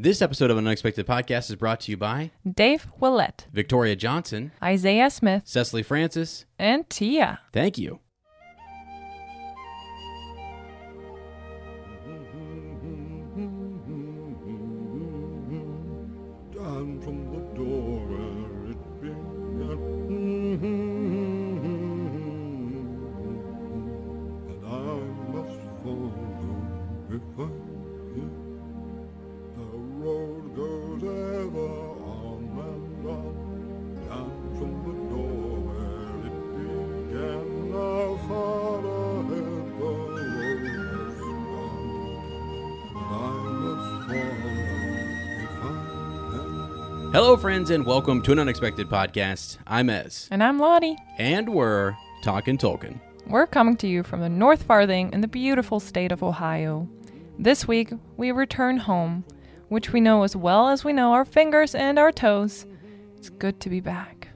This episode of an Unexpected Podcast is brought to you by Dave Willett, Victoria Johnson, Isaiah Smith, Cecily Francis. and Tia. Thank you. Hello, friends, and welcome to an Unexpected Podcast. I'm Ez, And I'm Lottie. and we're talking Tolkien. We're coming to you from the North Farthing in the beautiful state of Ohio. This week, we return home, which we know as well as we know our fingers and our toes. It's good to be back.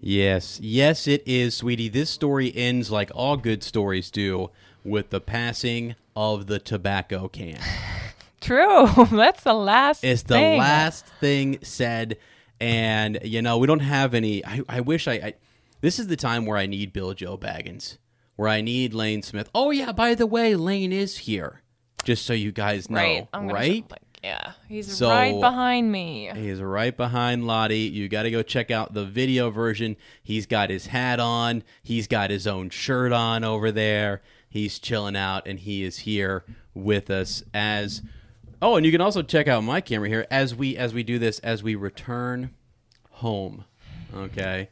Yes, yes, it is, sweetie. This story ends like all good stories do with the passing of the tobacco can. True. That's the last It's the thing. last thing said, and you know we don't have any. I, I wish I, I. This is the time where I need Bilbo Baggins, where I need Lane Smith. Oh yeah, by the way, Lane is here. Just so you guys know, Right. I'm right? Like, yeah. He's So- right behind me. He's right behind Lottie. You got to go check out the video version. He's got his hat on. He's got his own shirt on over there. He's chilling out, and he is here with us as. Oh, and you can also check out my camera here as we as we do this as we return home. Okay,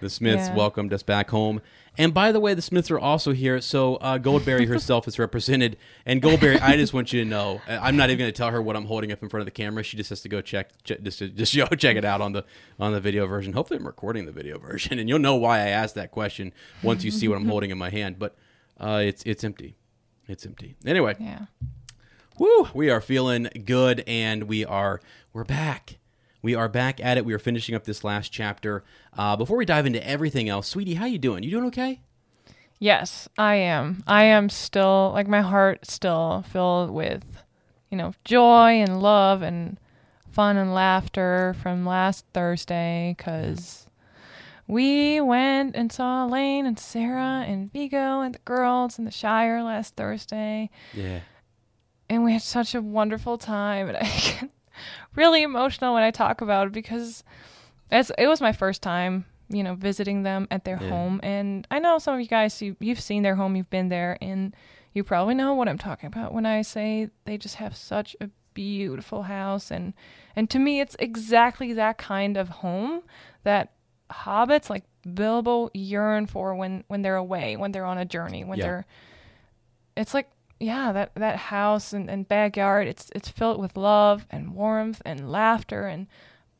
the Smiths Yeah. welcomed us back home. And by the way, the Smiths are also here. So uh, Goldberry herself is represented. And Goldberry, I just want you to know, I- I'm not even going to tell her what I'm holding up in front of the camera. She just has to go check, check just to, just go check it out on the on the video version. Hopefully, I'm recording the video version, and you'll know why I asked that question once you see what I'm holding in my hand. But uh, it's it's empty. It's empty. Anyway, Yeah. Woo! We are feeling good, and we are we're back. We are back at it. We are finishing up this last chapter. Uh, before we dive into everything else, sweetie, how you doing? You doing okay? Yes, I am. I am still like my heart still filled with, you know, joy and love and fun and laughter from last Thursday because we went and saw Lane and Sarah and Vigo and the girls in the Shire last Thursday, Yeah. And we had such a wonderful time. And I get really emotional when I talk about it because it's, it was my first time, you know, visiting them at their Yeah. home. And I know some of you guys, you, you've seen their home, you've been there, and you probably know what I'm talking about when I say they just have such a beautiful house and and to me it's exactly that kind of home that hobbits like Bilbo yearn for when when they're away, when they're on a journey, when Yeah. they're it's like yeah, that that house and, and backyard, it's it's filled with love and warmth and laughter and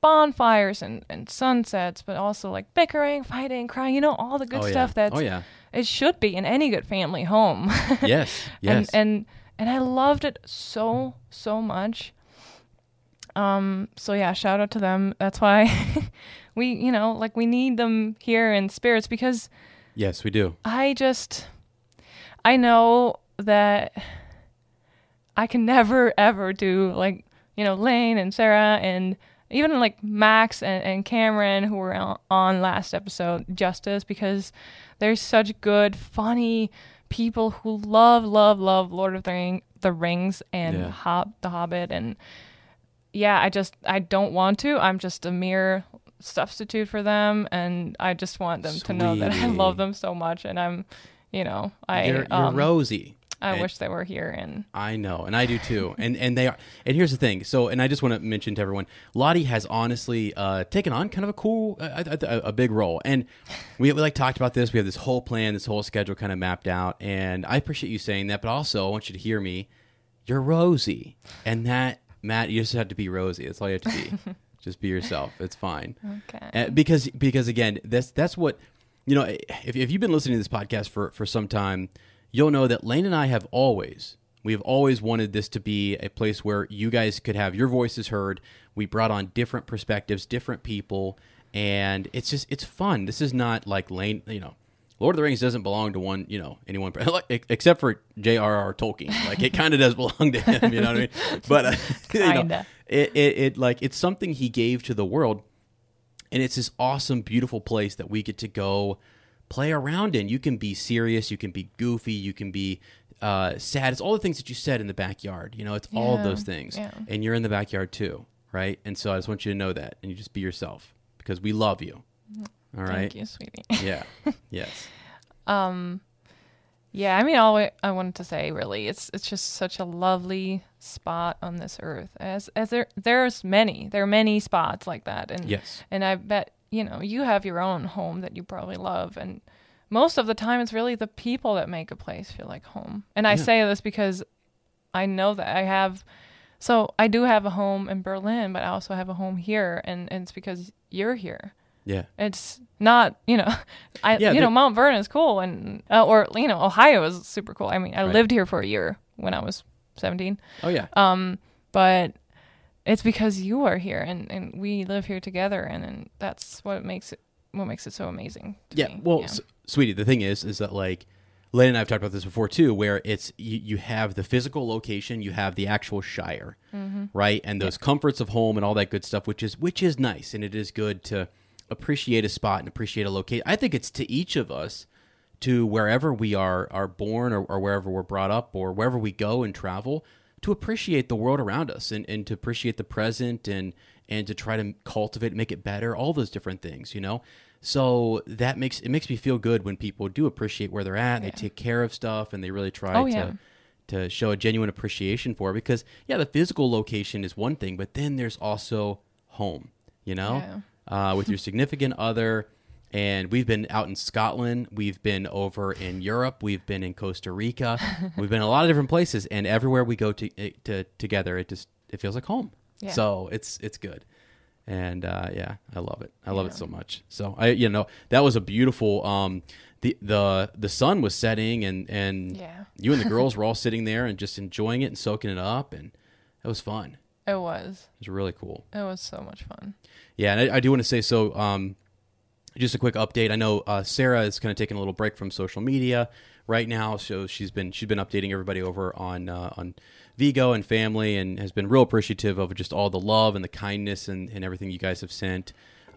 bonfires and, and sunsets, but also like bickering, fighting, crying, you know, all the good oh, stuff yeah. that's oh yeah. it should be in any good family home. Yes. Yes. and and and I loved it so so much. Um so yeah, shout out to them. That's why we, you know, like we need them here in spirits because yes, we do. I just I know that I can never ever do like, you know, Lane and Sarah and even like Max and, and Cameron who were on, on last episode justice because there's such good, funny people who love, love, love Lord of the, Ring, the Rings and Yeah. Hob, The Hobbit and yeah, I just I don't want to. I'm just a mere substitute for them, and I just want them to know that I love them so much, and I'm, you know, I you're, you're um, Rosie. I And- wish they were here, and I know, and I do too. and and they are. And here's the thing. So, and I just want to mention to everyone, Lottie has honestly uh, taken on kind of a cool, uh, a, a big role. And we, we like talked about this. We have this whole plan, this whole schedule kind of mapped out. And I appreciate you saying that, but also I want you to hear me. You're Rosie, and that Matt, you just have to be Rosie. That's all you have to be. just be yourself. It's fine. okay, Uh, because because again, that's that's what you know. If, if you've been listening to this podcast for for some time, you'll know that Lane and I have always we have always wanted this to be a place where you guys could have your voices heard. We brought on different perspectives, different people, and it's just it's fun. This is not like Lane, you know. Lord of the Rings doesn't belong to one, you know, anyone except for J.R.R. Tolkien. Like it kind of does belong to him, you know what I mean? But uh, you know, it, it, it like it's something he gave to the world and it's this awesome beautiful place that we get to go play around in. You can be serious you can be goofy you can be uh, sad. It's all the things that you said in the backyard you know it's all of those things. yeah. and you're in the backyard too right? And so i just want you to know that and you just be yourself because we love you. All right? thank you, sweetie. yeah. Yes. Um, yeah, I mean, all I wanted to say really, it's it's just such a lovely spot on this earth. As as there there's many, there are many spots like that, and yes. and I bet you know you have your own home that you probably love, and most of the time it's really the people that make a place feel like home. And I Yeah. say this because I know that I have. So I do have a home in Berlin, but I also have a home here, and, and it's because you're here. yeah It's not, you know, I Yeah, you know Mount Vernon is cool, and uh, or you know Ohio is super cool. I mean, I Right. lived here for a year when I was 17. Oh yeah um, but it's because you are here, and, and we live here together, and, and that's what makes it what makes it so amazing. yeah me. well yeah. S- sweetie the thing is is that like Lane and I've talked about this before too, where it's you, you have the physical location, you have the actual shire, mm-hmm. right, and those comforts of home and all that good stuff, which is which is nice, and it is good to appreciate a spot and appreciate a location. I think it's to each of us to wherever we are are born or, or wherever we're brought up or wherever we go and travel to appreciate the world around us and, and to appreciate the present and and to try to cultivate make it better all those different things you know? So that makes it makes me feel good when people do appreciate where they're at and they take care of stuff and they really try Oh, to yeah. to show a genuine appreciation for it because yeah the physical location is one thing but then there's also home you know? Uh, with your significant other and we've been out in Scotland. We've been over in Europe. We've been in Costa Rica. We've been a lot of different places. And everywhere we go to, eh, to together it just it feels like home. Yeah. so it's it's good. And uh, yeah I love it. I love it so much. So I you know that was a beautiful um the the the sun was setting and and Yeah. you and the girls were all sitting there and just enjoying it and soaking it up. And it was fun. It was. It was really cool. It was so much fun. yeah, and I, I do want to say so. Um, just a quick update. I know uh, Sarah is kind of taking a little break from social media right now, so she's been she's been updating everybody over on uh, on Vigo and family, and has been real appreciative of just all the love and the kindness and, and everything you guys have sent.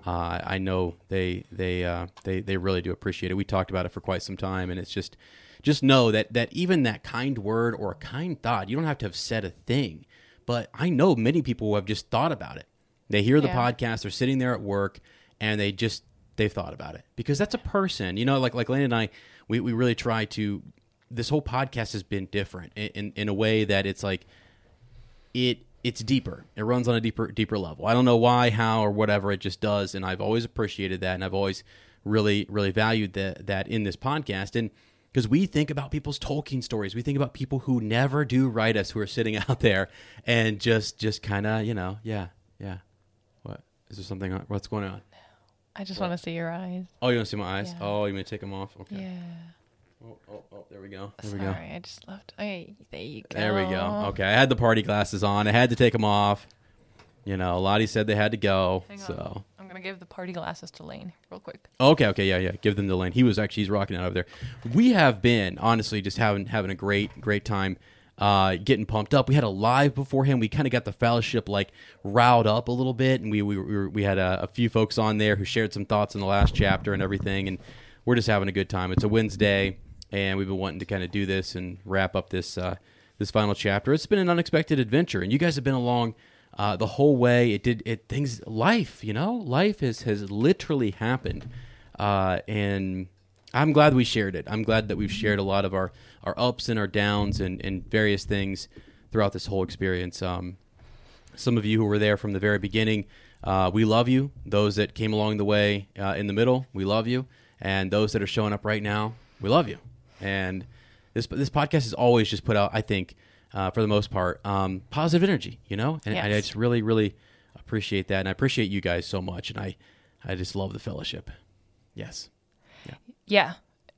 Uh, I know they they uh, they they really do appreciate it. We talked about it for quite some time, and it's just just know that that even that kind word or a kind thought, you don't have to have said a thing, but I know many people who have just thought about it. They hear the Yeah. podcast, they're sitting there at work, and they just they've thought about it because that's a person. You know, like like Lane and I, we, we really try to. This whole podcast has been different in, in in a way that it's like it it's deeper. It runs on a deeper deeper level. I don't know why, how, or whatever. It just does, and I've always appreciated that, and I've always really really valued that that in this podcast and. Because we think about people's Tolkien stories, we think about people who never do write us, who are sitting out there and just, just kind of, you know, yeah, yeah. What is there something? What's going on? I just want to see your eyes. Oh, you want to see my eyes? Yeah. Oh, you to take them off? Okay. Yeah. Oh, oh, oh, there we go. There Sorry, we go. I just left. Hey, there you go. There we go. Okay, I had the party glasses on. I had to take them off. You know, Lottie said they had to go. Hang on. so I'm gonna give the party glasses to Lane real quick. okay, okay, yeah, yeah. Give them the lane. He was actually he's rocking out over there. We have been honestly just having having a great great time. Uh, getting pumped up. We had a live beforehand. We kind of got the fellowship like riled up a little bit, and we we we, had a, a few folks on there who shared some thoughts in the last chapter and everything, and we're just having a good time. It's a Wednesday, and we've been wanting to kind of do this and wrap up this uh, this final chapter. It's been an unexpected adventure, and you guys have been along uh, the whole way. It did it things life, you know, life has has literally happened, uh, and I'm glad we shared it. I'm glad that we've shared a lot of our our ups and our downs and and various things throughout this whole experience. Um, some of you who were there from the very beginning, uh, we love you. Those that came along the way uh, in the middle, we love you. And those that are showing up right now, we love you. And this this podcast is always just put out, I think, uh, for the most part, um, positive energy. You know, and I, I just really, really appreciate that, and I appreciate you guys so much. And I, I just love the fellowship. Yes. Yeah,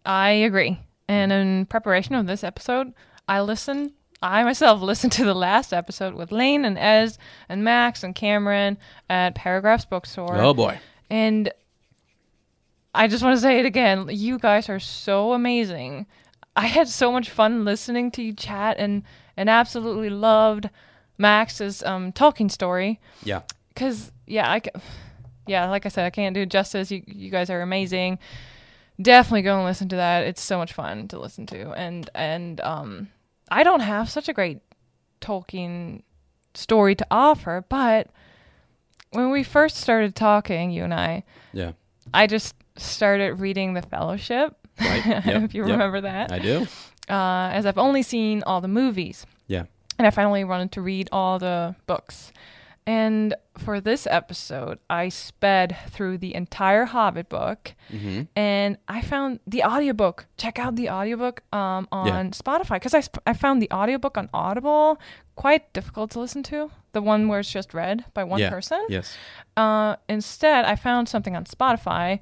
I agree. And in preparation of this episode, I listened. I myself listened to the last episode with Lane and Ez and Max and Cameron at Paragraphs Bookstore. Oh boy. And I just want to say it again. You guys are so amazing. I had so much fun listening to you chat and and absolutely loved Max's um Tolkien story Yeah. cuz yeah, I yeah, like I said, I can't do it justice. You you guys are amazing. Definitely go and listen to that. It's so much fun to listen to. And and um I don't have such a great Tolkien story to offer, but when we first started talking, you and I, Yeah. I just started reading The Fellowship. Right. Yep. if you Yep. remember that. I do. Uh, as I've only seen all the movies. Yeah. And I finally wanted to read all the books. And for this episode, I sped through the entire Hobbit book Mm-hmm. and I found the audiobook. Check out the audiobook um, on Yeah. Spotify because I, sp- I found the audiobook on Audible quite difficult to listen to. The one where it's just read by one yeah. person. Yes. Uh, instead, I found something on Spotify.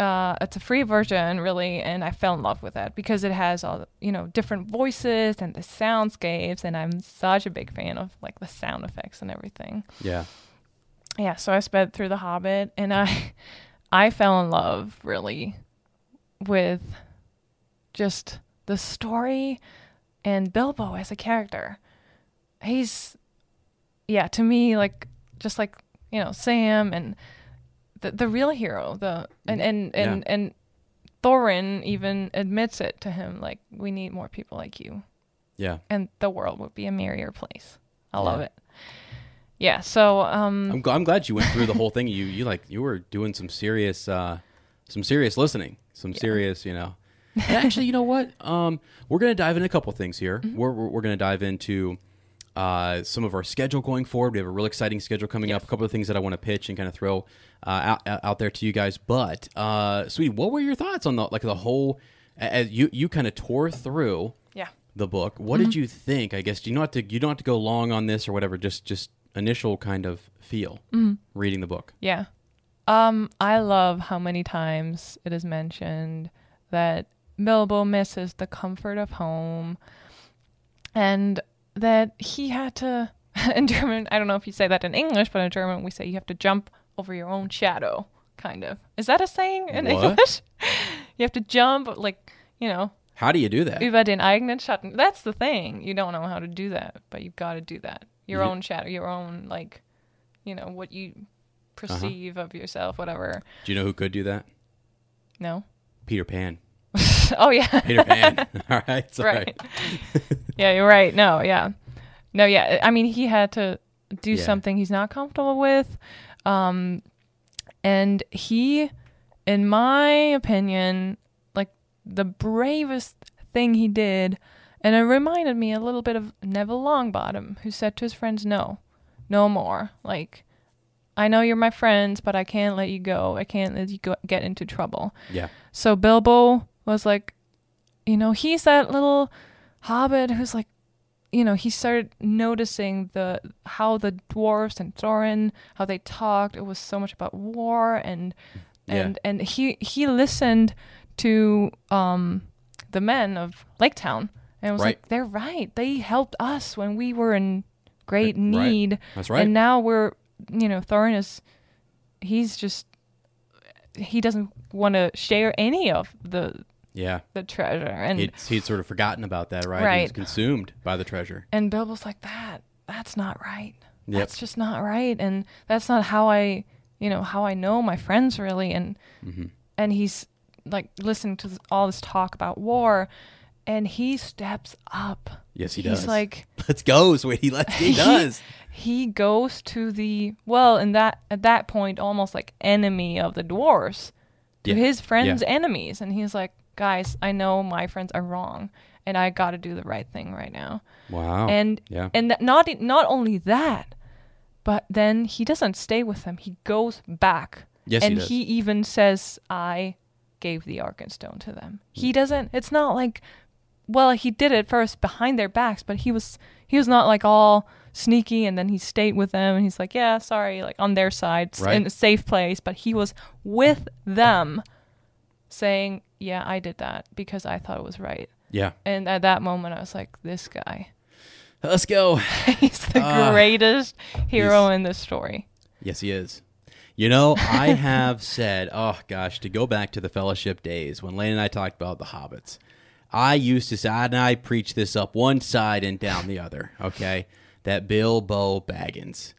Uh, it's a free version, really, and I fell in love with it because it has all the, you know different voices and the soundscapes, and I'm such a big fan of like the sound effects and everything. Yeah. Yeah, so I sped through The Hobbit, and I, I fell in love really with just the story and Bilbo as a character. He's, yeah, to me like just like you know Sam and the the real hero. The and and and and Thorin even admits it to him like we need more people like you Yeah. and the world would be a merrier place. I love Yeah. it. Yeah, so um I'm, gl- I'm glad you went through the whole thing. You you like you were doing some serious uh, some serious listening, some serious you know. And actually, you know what? Um, we're gonna dive into a couple things here. Mm-hmm. We're, we're we're gonna dive into uh, some of our schedule going forward. We have a real exciting schedule coming up. A couple of things that I want to pitch and kind of throw uh, out out there to you guys. But uh, sweetie, what were your thoughts on the like the whole? As you you kind of tore through yeah. the book. What did you think? I guess you don't have to you don't have to go long on this or whatever. Just just initial kind of feel reading the book. Yeah. Um I love how many times it is mentioned that Bilbo misses the comfort of home and that he had to in German, I don't know if you say that in English, but in German we say you have to jump over your own shadow, kind of. Is that a saying in What? English? you have to jump like, you know, How do you do that? Über den eigenen Schatten. That's the thing. You don't know how to do that, but you've got to do that. Your Yeah. own shadow, your own like, you know, what you perceive Uh-huh. of yourself, whatever. Do you know who could do that? No. Peter Pan. oh yeah. Peter Pan. All right. Sorry. right. yeah, you're right. No, yeah. No, yeah. I mean, he had to do Yeah. something he's not comfortable with. Um and he in my opinion, like the bravest thing he did and it reminded me a little bit of Neville Longbottom, who said to his friends no. no more. Like, I know you're my friends, but I can't let you go. I can't let you go, get into trouble. Yeah. So Bilbo was like, you know, he's that little hobbit who's like, you know, he started noticing the how the dwarves and Thorin how they talked. It was so much about war and Yeah. and and he he listened to um the men of Lake Town and was Right. like, they're right. They helped us when we were in great Right. need. That's right. And now we're, you know, Thorin is, he's just, he doesn't want to share any of the Yeah. the treasure. And He'd, he'd sort of forgotten about that, right? right. He was consumed by the treasure. and Bilbo's like that. That's not right. Yep. That's just not right. And that's not how I, you know, how I know my friends really. And Mm-hmm. and he's like listening to all this talk about war, and he steps up. Yes, he does. he's does. like Let's go, sweetie. Let's. He does. he goes to the well in that at that point almost like enemy of the dwarves to Yeah. his friends Yeah. enemies and he's like guys i know my friends are wrong and i got to do the right thing right now Wow. and yeah. and that not not only that but then he doesn't stay with them he goes back Yes, he and does. even says i gave the arkenstone to them Hmm. he doesn't it's not like well he did it first behind their backs but he was he was not like all sneaky and then he stayed with them and he's like yeah sorry like on their side Right. in a safe place but he was with them saying yeah i did that because i thought it was right yeah. and at that moment i was like this guy Let's go. he's the Ah. greatest hero in this story Yes, he is. You know, I have said, oh gosh, to go back to the fellowship days when Lane and I talked about the hobbits. I used to say, and I preach this up one side and down the other, okay? That Bilbo Baggins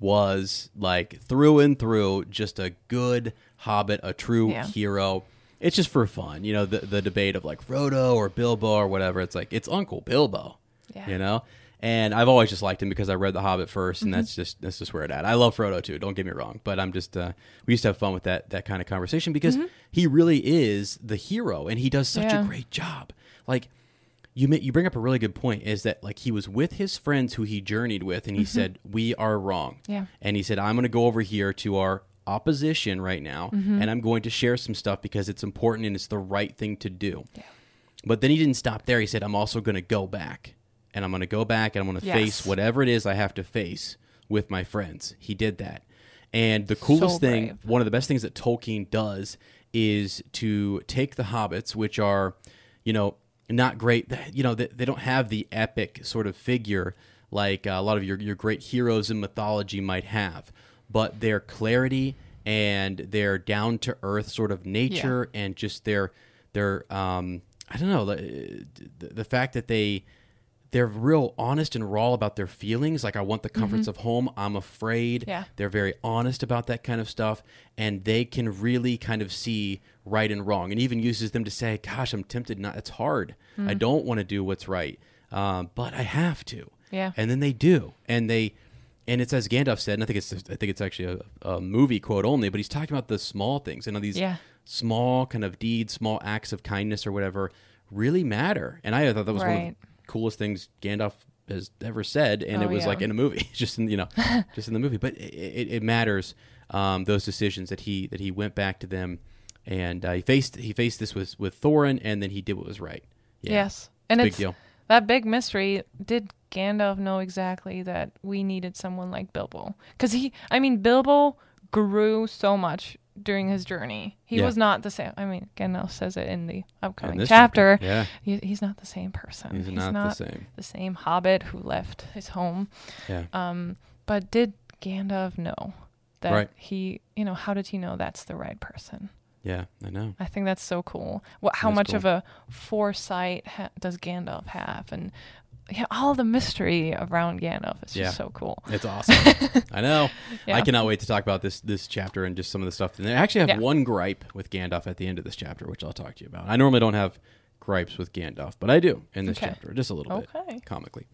was like through and through just a good hobbit, a true Yeah. hero. It's just for fun, you know, the the debate of like Frodo or Bilbo or whatever. It's like it's Uncle Bilbo, Yeah. you know. And I've always just liked him because I read The Hobbit 1st Mm-hmm. and that's just that's just where it at. I love Frodo too. Don't get me wrong, but I'm just uh, we used to have fun with that that kind of conversation because he really is the hero and he does such Mm-hmm. Yeah. a great job. Like you you bring up a really good point is that like he was with his friends who he journeyed with and he said we are wrong. Mm-hmm. Yeah. And he said I'm going to go over here to our opposition right now Mm-hmm. and I'm going to share some stuff because it's important and it's the right thing to do. But then he didn't stop there. He said, I'm also going to go back. And I'm going to go back and I'm going to Yes. face whatever it is I have to face with my friends. He did that. And the coolest So thing, one of the best things that Tolkien does is to take the hobbits, which are, you know, not great, you know, they, they don't have the epic sort of figure like uh, a lot of your, your great heroes in mythology might have, but their clarity and their down to earth sort of nature and just their their um I don't know the, the fact that they they're real honest and raw about their feelings like I want the comforts of home I'm afraid Mm-hmm. Yeah. they're very honest about that kind of stuff and they can really kind of see right and wrong and even uses them to say gosh I'm tempted not it's hard Mm. I don't want to do what's right um, but I have to Yeah. and then they do and they and it's as Gandalf said and I think it's I think it's actually a, a movie quote only but he's talking about the small things and all these Yeah. small kind of deeds small acts of kindness or whatever really matter and I thought that was one of the coolest things Gandalf has ever said, and Oh, it was yeah. like in a movie, just in you know, just in the movie. But it, it, it matters um, those decisions that he that he went back to them, and uh, he faced he faced this with with Thorin, and then he did what was right. Yeah. Yes. And Big it's deal. That big mystery. Did Gandalf know exactly that we needed someone like Bilbo? Because he, I mean, Bilbo grew so much during his journey. He Yeah. was not the same. I mean, Gandalf says it in the upcoming this chapter. Yeah, He, he's not the same person. he's, not, the same. the same hobbit who left his home. Yeah, Um, but did Gandalf know that Right. he, you know, how did he know that's the right person? Yeah, I know. I think that's so cool. What, how much cool. of a foresight ha- does Gandalf have, and yeah, all the mystery around Gandalf is just so cool. It's awesome. I know. Yeah. I cannot wait to talk about this this chapter and just some of the stuff. And I actually have Yeah. one gripe with Gandalf at the end of this chapter, which I'll talk to you about. I normally don't have gripes with Gandalf, but I do in this Okay. chapter, just a little Okay. bit comically.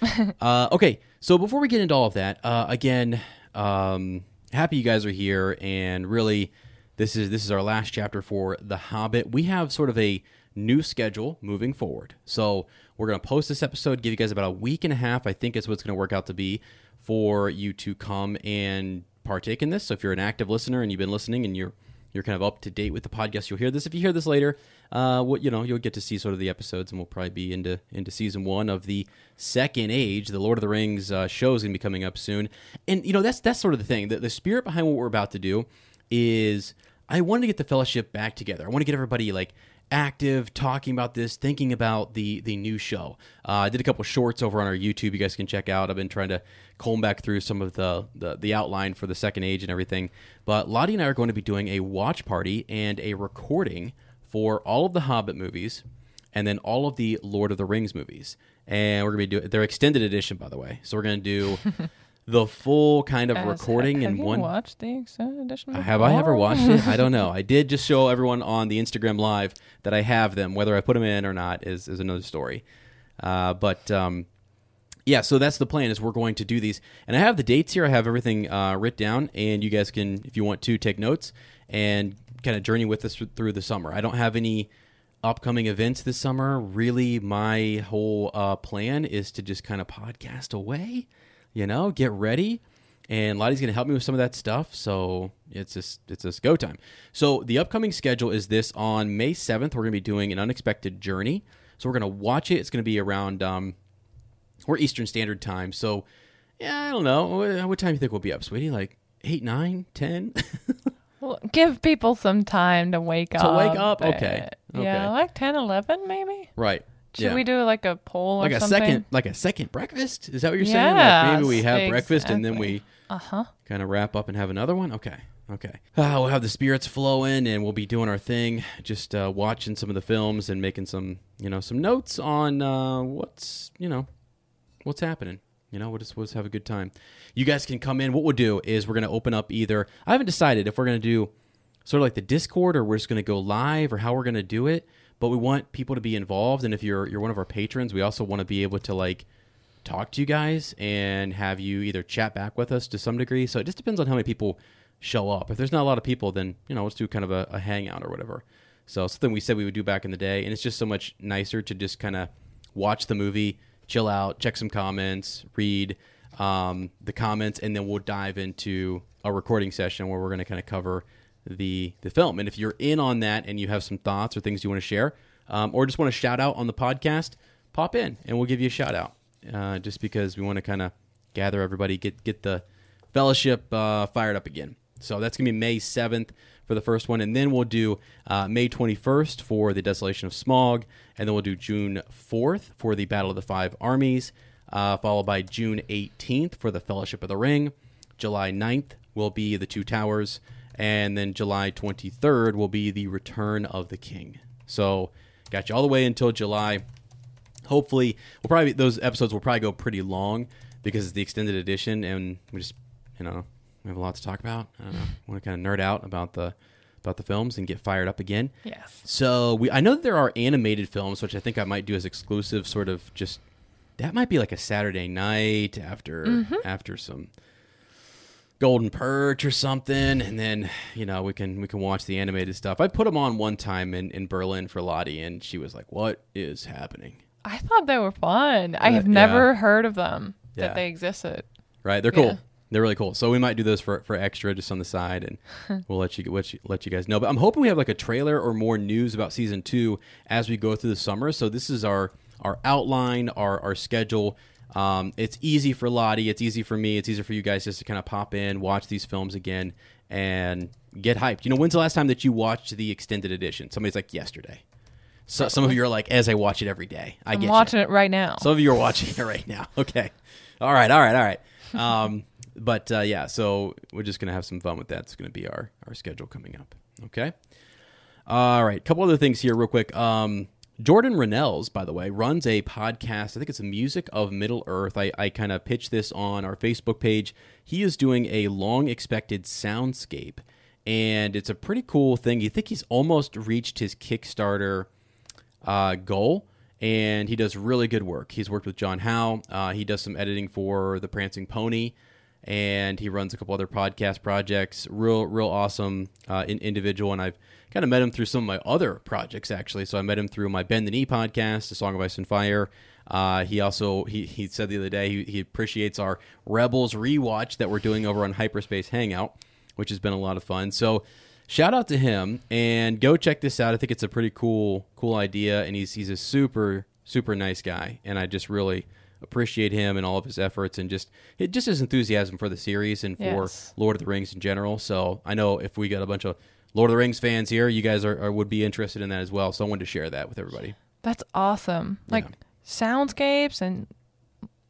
uh, okay, so before we get into all of that, uh, again, um, happy you guys are here, and really, this is this is our last chapter for The Hobbit. We have sort of a new schedule moving forward, so we're going to post this episode, give you guys about a week and a half. I think is what's going to work out to be for you to come and partake in this. So if you're an active listener and you've been listening and you're you're kind of up to date with the podcast, you'll hear this. If you hear this later, uh, what you know, you'll get to see sort of the episodes, and we'll probably be into into season one of the Second Age. The Lord of the Rings uh, show is going to be coming up soon, and you know that's that's sort of the thing. The, the spirit behind what we're about to do is I wanted to get the fellowship back together. I want to get everybody like active, talking about this, thinking about the the new show. Uh, I did a couple shorts over on our YouTube. You guys can check out. I've been trying to comb back through some of the the, the outline for the second age and everything. But Lottie and I are going to be doing a watch party and a recording for all of the Hobbit movies, and then all of the Lord of the Rings movies. And we're gonna be doing their extended edition, by the way. So we're gonna do. The full kind of Guys, recording have in you one. watched the edition? Have I ever watched it? I don't know. I did just show everyone on the Instagram live that I have them. Whether I put them in or not is, is another story. Uh, but um, yeah, so that's the plan. Is we're going to do these, and I have the dates here. I have everything uh, written down, and you guys can, if you want to, take notes and kind of journey with us through the summer. I don't have any upcoming events this summer. Really, my whole uh, plan is to just kind of podcast away. You know, get ready and Lottie's going to help me with some of that stuff. So it's just it's just go time. So the upcoming schedule is this: on May seventh, we're going to be doing an unexpected journey. So we're going to watch it. It's going to be around um, we're Eastern Standard Time. So yeah, I don't know what, what time do you think we'll be up, sweetie? Like eight, nine, ten? Well, give people some time to wake To up. To wake up? but- Okay. Yeah, like 10, 11 maybe. right. Should yeah. we do like a poll like or a something? second, like a second breakfast? Is that what you're saying? Yes, Like maybe we have breakfast and then we Uh huh. kind of wrap up and have another one. Okay, okay. Uh, we'll have the spirits flowing, and we'll be doing our thing, just uh, watching some of the films and making some, you know, some notes on uh, what's, you know, what's happening. You know, we'll just, we'll just have a good time. You guys can come in. What we'll do is we're going to open up either. I haven't decided if we're going to do sort of like the Discord or we're just going to go live or how we're going to do it. But we want people to be involved, and if you're you're one of our patrons, we also want to be able to like talk to you guys and have you either chat back with us to some degree. So it just depends on how many people show up. If there's not a lot of people, then you know let's do kind of a, a hangout or whatever. So something we said we would do back in the day, and it's just so much nicer to just kind of watch the movie, chill out, check some comments, read um, the comments, and then we'll dive into a recording session where we're going to kind of cover the the film. And if you're in on that and you have some thoughts or things you want to share, um, or just want to shout out on the podcast, pop in and we'll give you a shout out. Uh, just because we want to kind of gather everybody, get get the fellowship uh, fired up again. So that's gonna be May seventh for the first one, and then we'll do uh, May twenty first for the Desolation of Smaug, and then we'll do June fourth for the Battle of the Five Armies, uh, followed by June eighteenth for the Fellowship of the Ring. July 9th will be the Two Towers, and then July 23rd will be the Return of the King. So, got you all the way until July. Hopefully, we'll probably those episodes will probably go pretty long because it's the extended edition, and we just you know we have a lot to talk about. I don't know, want to kind of nerd out about the about the films and get fired up again. Yes. So we I know that there are animated films, which I think I might do as exclusive, sort of just that might be like a Saturday night after mm-hmm. after some Golden Perch or something, and then you know we can we can watch the animated stuff. I put them on one time in in Berlin for Lottie, and she was like, "What is happening?" I thought they were fun. I Uh, have yeah. never heard of them Yeah. that they existed. Right? They're cool. Yeah. They're really cool. So we might do those for, for extra just on the side, and we'll let you, let you let you guys know. But I'm hoping we have like a trailer or more news about season two as we go through the summer. So this is our our outline, our our schedule. Um, it's easy for Lottie. It's easy for me. It's easier for you guys just to kind of pop in, watch these films again, and get hyped. You know, when's the last time that you watched the extended edition? Somebody's like yesterday. So some of you are like, as I watch it every day. I I'm get you. watching it right now. Some of you are watching it right now. Okay. All right. All right. All right. Um, but uh, yeah, so we're just gonna have some fun with that. It's gonna be our our schedule coming up. Okay. All right. couple other things here, real quick. Um, Jordan Rennells, by the way, runs a podcast. I think it's Music of Middle Earth. I, I kind of pitched this on our Facebook page. He is doing a long expected soundscape, and it's a pretty cool thing. You think he's almost reached his Kickstarter uh, goal, and he does really good work. He's worked with John Howe. Uh, he does some editing for the Prancing Pony, and he runs a couple other podcast projects. Real, real awesome uh, in, individual, and I've kind of met him through some of my other projects actually. So I met him through my Bend the Knee podcast, A Song of Ice and Fire. Uh, he also he, he said the other day he, he appreciates our Rebels rewatch that we're doing over on Hyperspace Hangout, which has been a lot of fun. So shout out to him and go check this out. I think it's a pretty cool cool idea, and he's he's a super super nice guy, and I just really appreciate him and all of his efforts and just it just his enthusiasm for the series and for Yes. Lord of the Rings in general. So I know if we got a bunch of Lord of the Rings fans here, you guys are, are would be interested in that as well. So I wanted to share that with everybody. That's awesome. Like Yeah. soundscapes and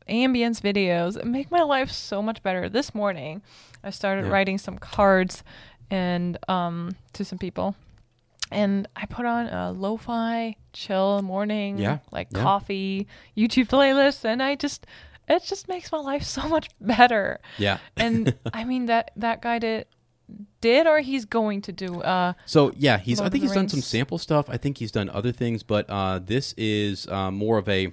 ambience videos make my life so much better. This morning, I started Yeah. writing some cards and um to some people. And I put on a lo-fi chill morning Yeah, like yeah. coffee YouTube playlist and I just it just makes my life so much better. Yeah. And I mean that that guy did did or he's going to do uh So yeah, he's. Lord I think he's done some sample stuff. I think he's done other things, but uh, this is uh, more of a.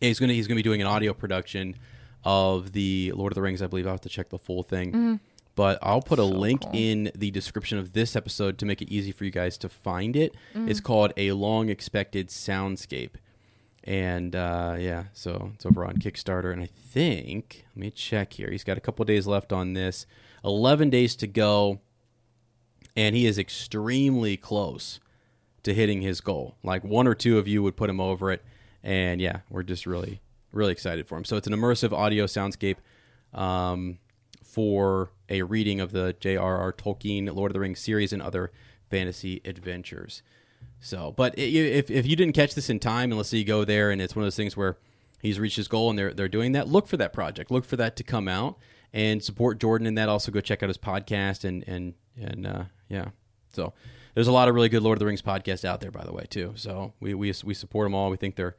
He's gonna he's gonna be doing an audio production of the Lord of the Rings. I believe I have to check the full thing, but I'll put a Mm-hmm. Link cool. in the description of this episode to make it easy for you guys to find it. Mm. It's called a long expected soundscape, and uh, yeah, so it's over on Kickstarter, and I think let me check here. He's got a couple days left on this. Eleven days to go and he is extremely close to hitting his goal. Like one or two of you would put him over it, and yeah, we're just really, really excited for him. So it's an immersive audio soundscape um, for a reading of the J.R.R. Tolkien Lord of the Rings series and other fantasy adventures. So, but if if you didn't catch this in time, and let's say you go there and it's one of those things where he's reached his goal and they're they're doing that, look for that project, look for that to come out, and support Jordan in that. Also, go check out his podcast and and and uh, yeah. So there's a lot of really good Lord of the Rings podcasts out there, by the way, too. So we we we support them all. We think they're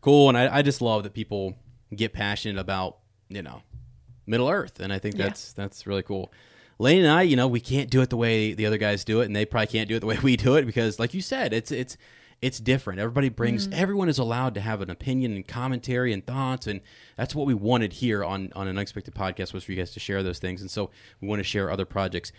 cool, and I, I just love that people get passionate about you know Middle Earth, and I think Yeah. that's that's really cool. Lane and I, you know, we can't do it the way the other guys do it, and they probably can't do it the way we do it because, like you said, it's it's it's different. Everybody brings, mm. everyone is allowed to have an opinion and commentary and thoughts, and that's what we wanted here on on an unexpected podcast was for you guys to share those things, and so we want to share other projects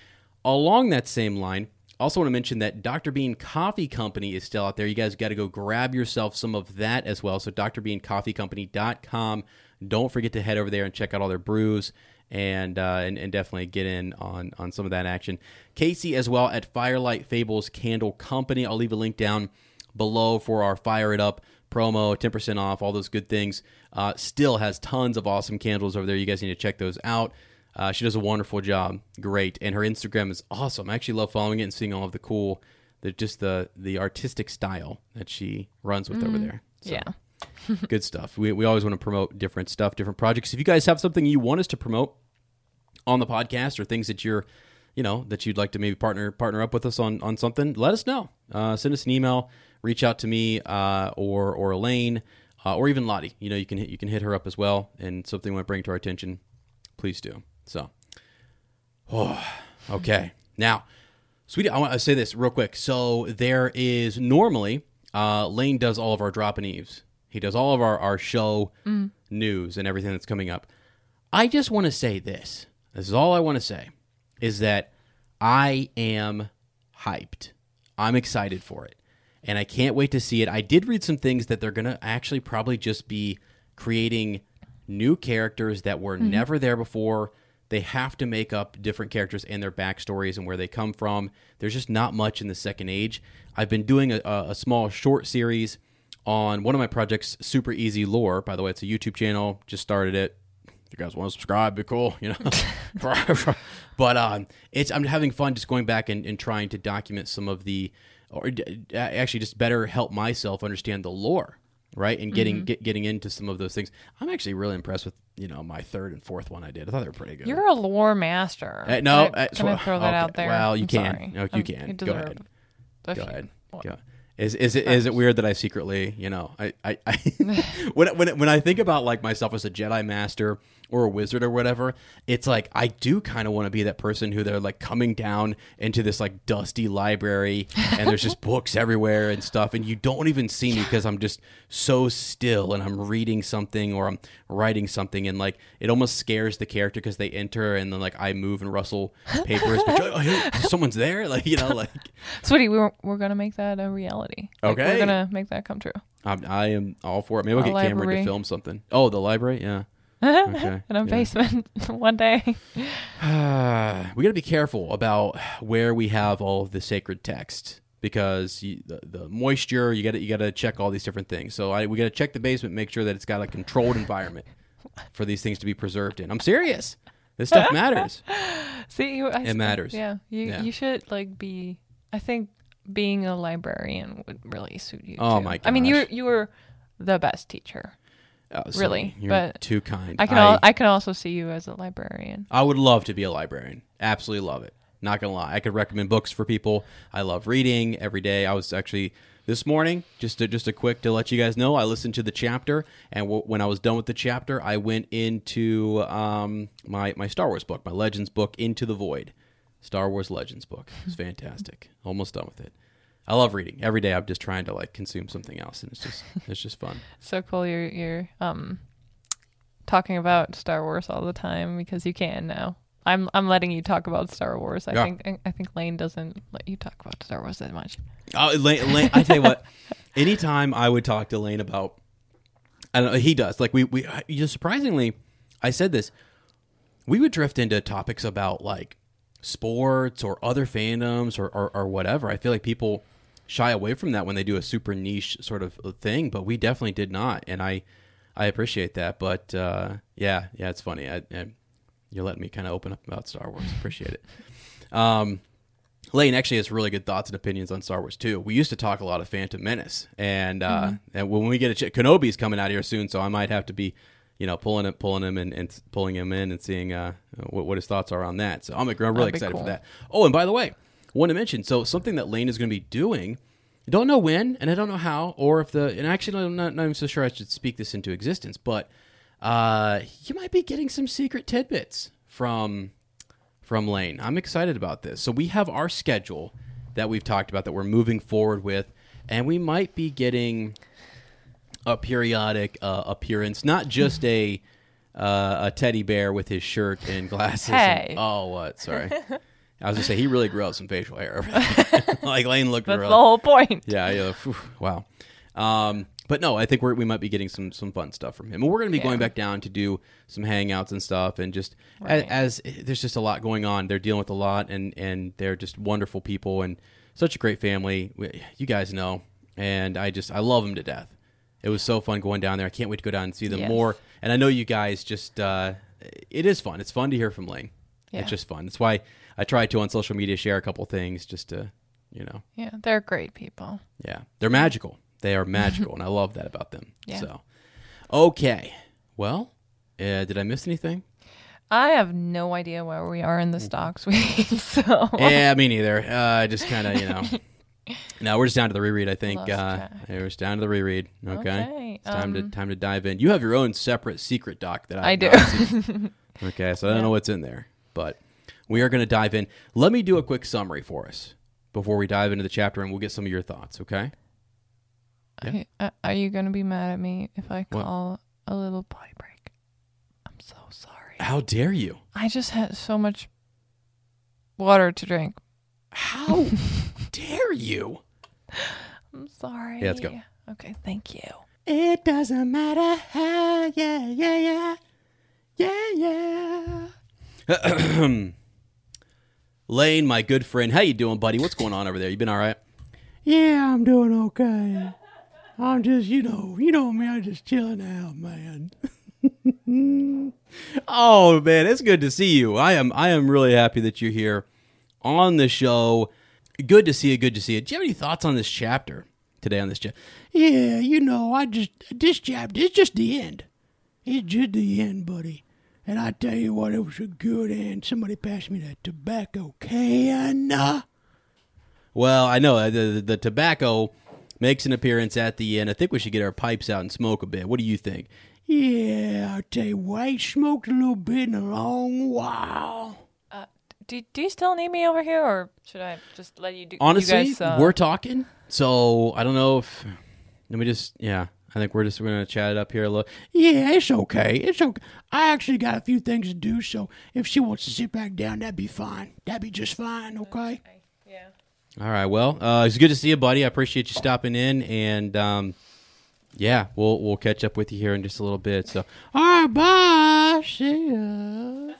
along that same line. Also, want to mention that Dr. Bean Coffee Company is still out there. You guys got to go grab yourself some of that as well. So, drbeancoffeecompany.com. Don't forget to head over there and check out all their brews and, uh, and and definitely get in on on some of that action. Casey as well at Firelight Fables Candle Company. I'll leave a link down below for our Fire It Up promo, 10% off, all those good things. Uh, still has tons of awesome candles over there. You guys need to check those out. Uh, she does a wonderful job. Great. And her Instagram is awesome. I actually love following it and seeing all of the cool, the just the the artistic style that she runs with over there. So, yeah. good stuff. We, we always want to promote different stuff, different projects. If you guys have something you want us to promote on the podcast or things that you're, you know, that you'd like to maybe partner partner up with us on on something, let us know. Uh, send us an email, reach out to me uh, or or Lane uh, or even Lottie. You know, you can hit, you can hit her up as well, and something we want to bring to our attention, please do. So, oh, okay. Now, sweetie, I want to say this real quick. So there is normally uh, Lane does all of our drop and eves. He does all of our our show mm. news and everything that's coming up. I just want to say this. This is all I want to say is that I am hyped. I'm excited for it. And I can't wait to see it. I did read some things that they're going to actually probably just be creating new characters that were mm-hmm. never there before. They have to make up different characters and their backstories and where they come from. There's just not much in the second age. I've been doing a a small short series on one of my projects, Super Easy Lore. By the way, it's a YouTube channel. Just started it. If you guys want to subscribe, be cool, you know. but um, it's I'm having fun just going back and, and trying to document some of the, or d- actually just better help myself understand the lore, right? And getting get, getting into some of those things. I'm actually really impressed with you know my third and fourth one I did. I thought they were pretty good. You're a lore master. Uh, no, Can I, uh, can I throw that okay, out there? well, you I'm can. sorry. No, you Um, can. Go ahead. Go ahead. well, Go. Is is it is it weird that I secretly, you know, I I, I when when when I think about like myself as a Jedi master or a wizard or whatever, it's like I do kind of want to be that person who they're like coming down into this like dusty library and there's just books everywhere and stuff and you don't even see me because I'm just so still and I'm reading something or I'm writing something and like it almost scares the character because they enter and then like I move and rustle papers but oh, hey, someone's there like you know like Sweetie, we're we're gonna make that a reality. Like, Okay. we're gonna make that come true. I'm, I am all for it. Maybe we'll A get Cameron to film something. Oh, the library, yeah. Okay, In a yeah. basement one day. we got to be careful about where we have all of the sacred text because you, the, the moisture you got to you got to check all these different things. So I, we got to check the basement, make sure that it's got a controlled environment for these things to be preserved in. I'm serious. This stuff matters. See, you, I It matters. Yeah, you Yeah. you should like be. I think being a librarian would really suit you. Oh too. my I mean, you you were the best teacher. So Really, you're but too kind. I can I, al- I can also see you as a librarian. I would love to be a librarian. Absolutely love it. Not gonna lie, I could recommend books for people. I love reading every day. I was actually this morning just to, just a quick to let you guys know. I listened to the chapter, and w- when I was done with the chapter, I went into um, my my Star Wars book, my Legends book, Into the Void. Star Wars Legends book. It's fantastic. Almost done with it. I love reading. Every day, I'm just trying to like consume something else, and it's just it's just fun. So cool. You're you're um talking about Star Wars all the time because you can now. I'm I'm letting you talk about Star Wars. I Yeah. think I think Lane doesn't let you talk about Star Wars that much. Oh, Lane, Lane, I tell you what. Anytime I would talk to Lane about, I don't know, he does. Like we we you know, surprisingly, I said this. We would drift into topics about like sports or other fandoms or, or or whatever. I feel like people shy away from that when they do a super niche sort of thing, but we definitely did not, and I I appreciate that. But uh, yeah, yeah, it's funny. I, I, you're letting me kind of open up about Star Wars. Appreciate it. Um, Lane actually has really good thoughts and opinions on Star Wars too. We used to talk a lot of Phantom Menace, and uh, and when we get a ch- Kenobi's coming out here soon, so I might have to be, you know, pulling it, pulling him, and, and pulling him in and seeing uh, what, what his thoughts are on that. So I'm, I'm really excited for that. Oh, and by the way, want to mention so something that Lane is going to be doing. I don't know when, and I don't know how, or if the and actually I'm not, not even so sure I should speak this into existence, but uh, you might be getting some secret tidbits from from Lane. I'm excited about this. So we have our schedule that we've talked about that we're moving forward with, and we might be getting a periodic uh, appearance, not just a uh, a teddy bear with his shirt and glasses. and- Hey. oh, what? Sorry. I was gonna say he really grew out some facial hair. like Lane looked That's real. the whole point. Yeah, yeah. phew, wow. Um, but no, I think we're, we might be getting some some fun stuff from him, and we're going to be going back down to do some hangouts and stuff, and just Right. as, there's just a lot going on. They're dealing with a lot, and and they're just wonderful people and such a great family. We- You guys know, and I just I love them to death. It was so fun going down there. I can't wait to go down and see them Yes. more. And I know you guys just uh, it is fun. It's fun to hear from Ling. Yeah. It's just fun. That's why I try to on social media share a couple things just to you know Yeah, they're great people. yeah, they're magical. They are magical, and I love that about them. Yeah. So, okay. Well, uh, did I miss anything? I have no idea where we are in the stocks week, so yeah, me neither. Uh, I just kind of, you know. no, we're just down to the reread. I think. Uh, we're just down to the reread. Okay. Okay, It's time to um, time to dive in. You have your own separate secret doc that I, I do. okay, so I don't know what's in there, but we are going to dive in. Let me do a quick summary for us before we dive into the chapter, and we'll get some of your thoughts. Okay. Yeah. Are- Are you gonna be mad at me if I What? call a little potty break? I'm so sorry. How dare you? I just had so much water to drink. How dare you? I'm sorry. Yeah, let's go. Okay, thank you. It doesn't matter how, yeah, yeah, yeah, yeah, yeah. Lane, my good friend, how you doing, buddy? What's going on over there? You been all right? Yeah, I'm doing okay. I'm just, you know, you know me, I'm just chilling out, man. Oh man, it's good to see you. I am, I am really happy that you're here on the show. Good to see you. Good to see you. Do you have any thoughts on this chapter today? On this chapter? Yeah, you know, I just, this chapter, it's just the end. It's just the end, buddy. And I tell you what, it was a good end. Somebody passed me that tobacco can. Well, I know uh, the, the the tobacco makes an appearance at the end. I think we should get our pipes out and smoke a bit. What do you think? Yeah, I tell you what, I ain't smoked a little bit in a long while. Do, do you still need me over here, or should I just let you do? Honestly, you guys, uh, we're talking. So I don't know if let me just yeah. I think we're just gonna chat it up here a little. Yeah, it's okay. It's okay. I actually got a few things to do, so if she wants to sit back down, that'd be fine. That'd be just fine. Okay. yeah. All right. Well, uh, it's good to see you, buddy. I appreciate you stopping in, and um, yeah, we'll we'll catch up with you here in just a little bit. So, all right, bye. See ya.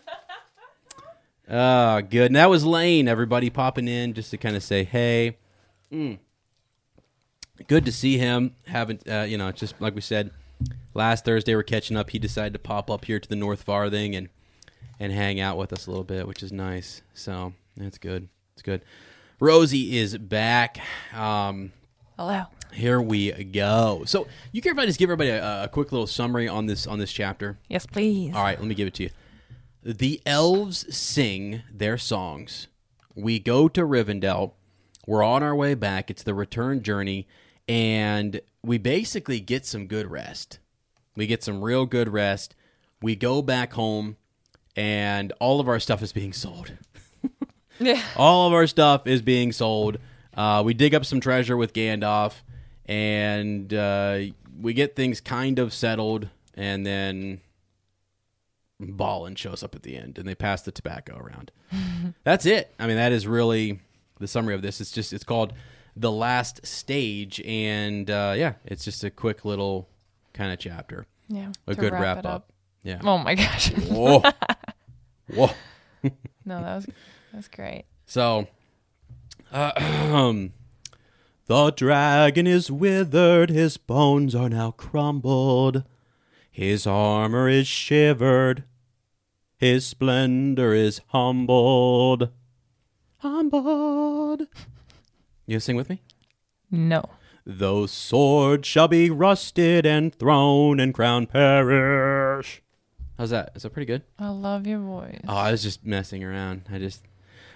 Oh, good. And that was Lane. Everybody popping in just to kind of say hey. Mm. Good to see him. Haven't uh, you know? Just like we said last Thursday. We're catching up. He decided to pop up here to the North Farthing and and hang out with us a little bit, which is nice. So that's good. It's good. Rosie is back. Um, Hello. here we go. So you care if I just give everybody a, a quick little summary on this on this chapter? Yes, please. All right, let me give it to you. The elves sing their songs. We go to Rivendell. We're on our way back. It's the return journey, and we basically get some good rest. We get some real good rest. We go back home, and all of our stuff is being sold. Yeah. All of our stuff is being sold. Uh, we dig up some treasure with Gandalf, and uh, we get things kind of settled, and then Balin shows up at the end, and they pass the tobacco around. That's it. I mean, that is really the summary of this. It's just it's called the last stage, and uh, yeah, it's just a quick little kind of chapter, Yeah. a good wrap wrap, it up. Yeah. Oh my gosh. Whoa. Whoa. no, that was that's great. So, uh, the dragon is withered, his bones are now crumbled, his armor is shivered, his splendor is humbled. Humbled. You sing with me? No. Those swords shall be rusted and thrown and crown perish. How's that? Is that pretty good? I love your voice. Oh, I was just messing around. I just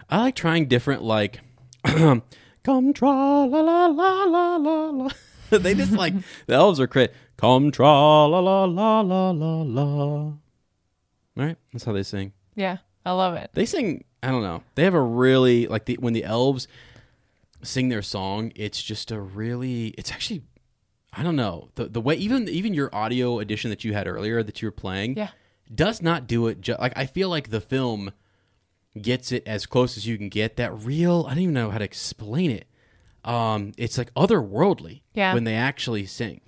I like trying different like come tra la la la la la la. they just like the elves are crit. Come tra la la la la la la. All right, that's how they sing. Yeah. I love it. They sing. I don't know. They have a really like the when the elves sing their song. It's just a really. It's actually. I don't know the the way even even your audio edition that you had earlier that you were playing Yeah. does not do it. Ju- like I feel like the film gets it as close as you can get. That real. I don't even know how to explain it. Um, it's like otherworldly. Yeah. When they actually sing.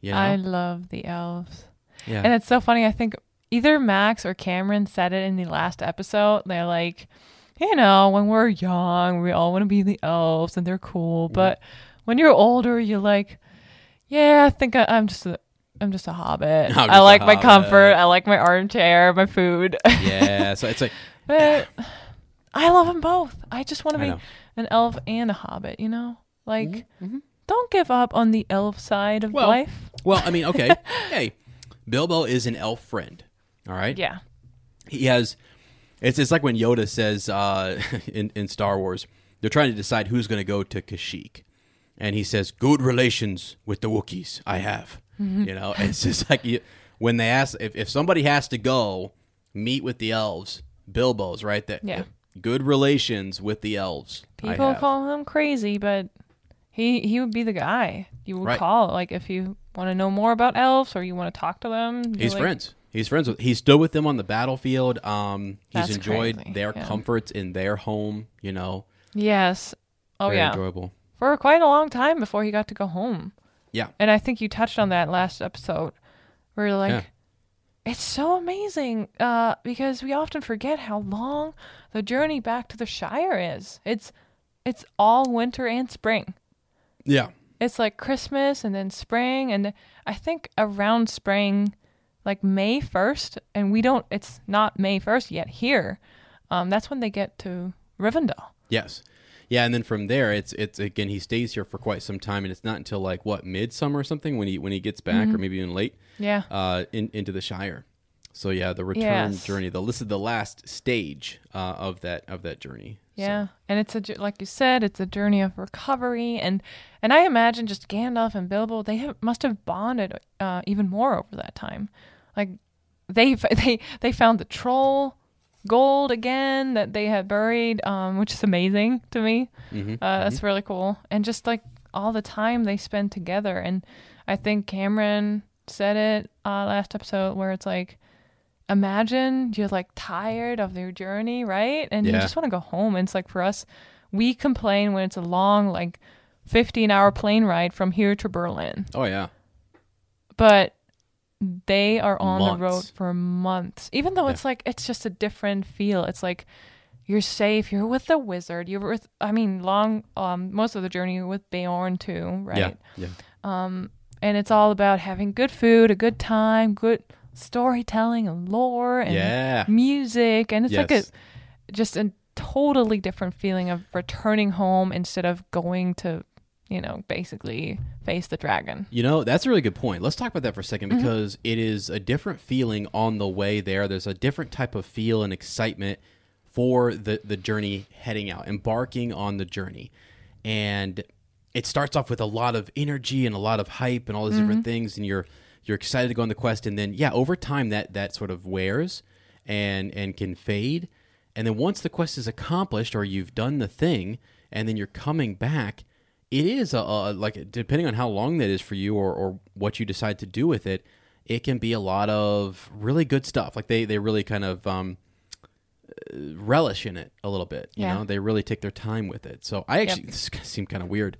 You know? I love the elves. yeah. And it's so funny. I think either Max or Cameron said it in the last episode. They're like, you know, when we're young, we all want to be the elves and they're cool. But when you're older, you're like, yeah, I think I, I'm just a, I'm just a hobbit. I just a like my hobbit." comfort. I like my armchair, my food. yeah. So it's like but I love them both. I just want to be an elf and a hobbit. You know, like mm-hmm, mm-hmm. don't give up on the elf side of Well, life. Well, I mean, okay. hey, Bilbo is an elf friend. All right. Yeah. He has. It's it's like when Yoda says uh, in in Star Wars, they're trying to decide who's going to go to Kashyyyk, and he says, "Good relations with the Wookiees, I have." You know, it's just like you, when they ask if if somebody has to go meet with the elves, Bilbo's right there. Yeah. Good relations with the elves. I People call him crazy, but he he would be the guy you would Right. call like if you want to know more about elves or you want to talk to them. He's like, friends. He's friends with. He stood with them on the battlefield. Um, he's That's enjoyed crazy, their yeah. comforts in their home. You know, Yes. Oh very yeah. enjoyable. For quite a long time before he got to go home. Yeah, And I think you touched on that last episode where you're like Yeah. it's so amazing uh, because we often forget how long the journey back to the Shire is. It's it's all winter and spring. yeah, It's like Christmas and then spring and I think around spring like May 1st and we don't it's not May 1st yet here. Um that's when they get to Rivendell. yes, yeah. And then from there, it's it's again he stays here for quite some time, and it's not until like what midsummer or something when he when he gets back, or maybe even late, Yeah. uh, in, into the Shire. So yeah, the return Yes. journey. The this is the last stage uh, of that of that journey. So- Yeah, and it's a like you said, it's a journey of recovery, and and I imagine just Gandalf and Bilbo they have, must have bonded uh, even more over that time. Like they they they found the troll gold again that they had buried, um, which is amazing to me. Mhm, Uh, That's really cool, and just like all the time they spend together, and I think Cameron said it uh, last episode where it's like. Imagine you're like tired of your journey, right? And you just want to go home. And it's like for us, we complain when it's a long, like 15 hour plane ride from here to Berlin. Oh yeah. But they are on the road for months. Even though it's like, it's just a different feel. It's like you're safe. You're with the wizard. You're with, I mean, long, um, most of the journey you're with Beorn too, right? Yeah. Yeah. Um and it's all about having good food, a good time, good storytelling and lore and Yeah. music, and it's like a just a totally different feeling of returning home instead of going to, you know, basically face the dragon. You know, that's a really good point. Let's talk about that for a 2nd Mm-hmm. because it is a different feeling on the way there. There's a different type of feel and excitement for the the journey heading out, embarking on the journey. And it starts off with a lot of energy and a lot of hype and all these different Mm-hmm. things and you're you're excited to go on the quest and then yeah, over time that that sort of wears and and can fade. And then once the quest is accomplished or you've done the thing and then you're coming back, it is a, a like depending on how long that is for you or, or what you decide to do with it, it can be a lot of really good stuff. Like they they really kind of um, uh, relish in it a little bit. You Yeah. know, they really take their time with it. So I actually this is gonna seem kind of weird.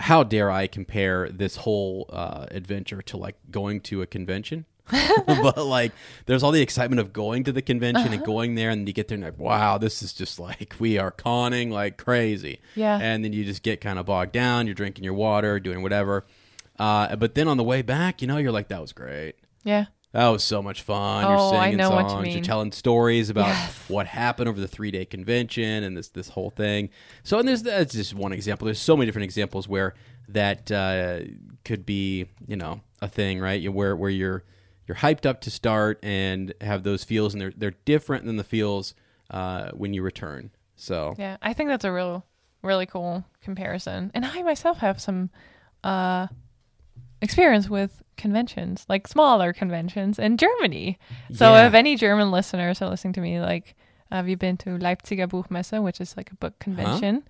How dare I compare this whole uh, adventure to like going to a convention? but like, there's all the excitement of going to the convention Uh-huh. and going there, and you get there and like, wow, this is just like we are conning like crazy. Yeah. And then you just get kind of bogged down. You're drinking your water, doing whatever. Uh, but then on the way back, you know, you're like, that was great. Yeah. That was so much fun. Oh, You're I singing what you songs. You're telling stories about Yes. what happened over the three day convention and this this whole thing. So, and there's that's just one example. There's so many different examples where that uh, could be, you know, a thing, right? You- Where where you're you're hyped up to start and have those feels, and they're they're different than the feels uh, when you return. So, Yeah. I think that's a real, really cool comparison. And I myself have some uh, experience with conventions, like smaller conventions in Germany. So Yeah. if any German listeners are listening to me, like, have you been to Leipziger Buchmesse, which is like a book convention?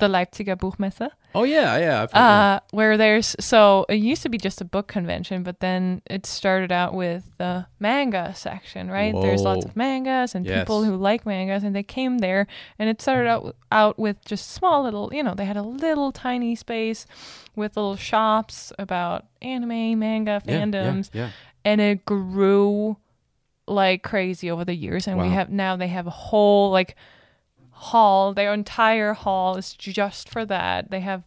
The Leipziger Buchmesse. oh yeah, yeah, I've heard that. Uh, where there's so it used to be just a book convention, but then it started out with the manga section, right? There's lots of mangas and Yes. people who like mangas, and they came there, and it started out out with just small little, you know, they had a little tiny space with little shops about anime, manga, fandoms, Yeah, yeah, yeah. and it grew like crazy over the years and we have now they have a whole like hall their entire hall is just for that they have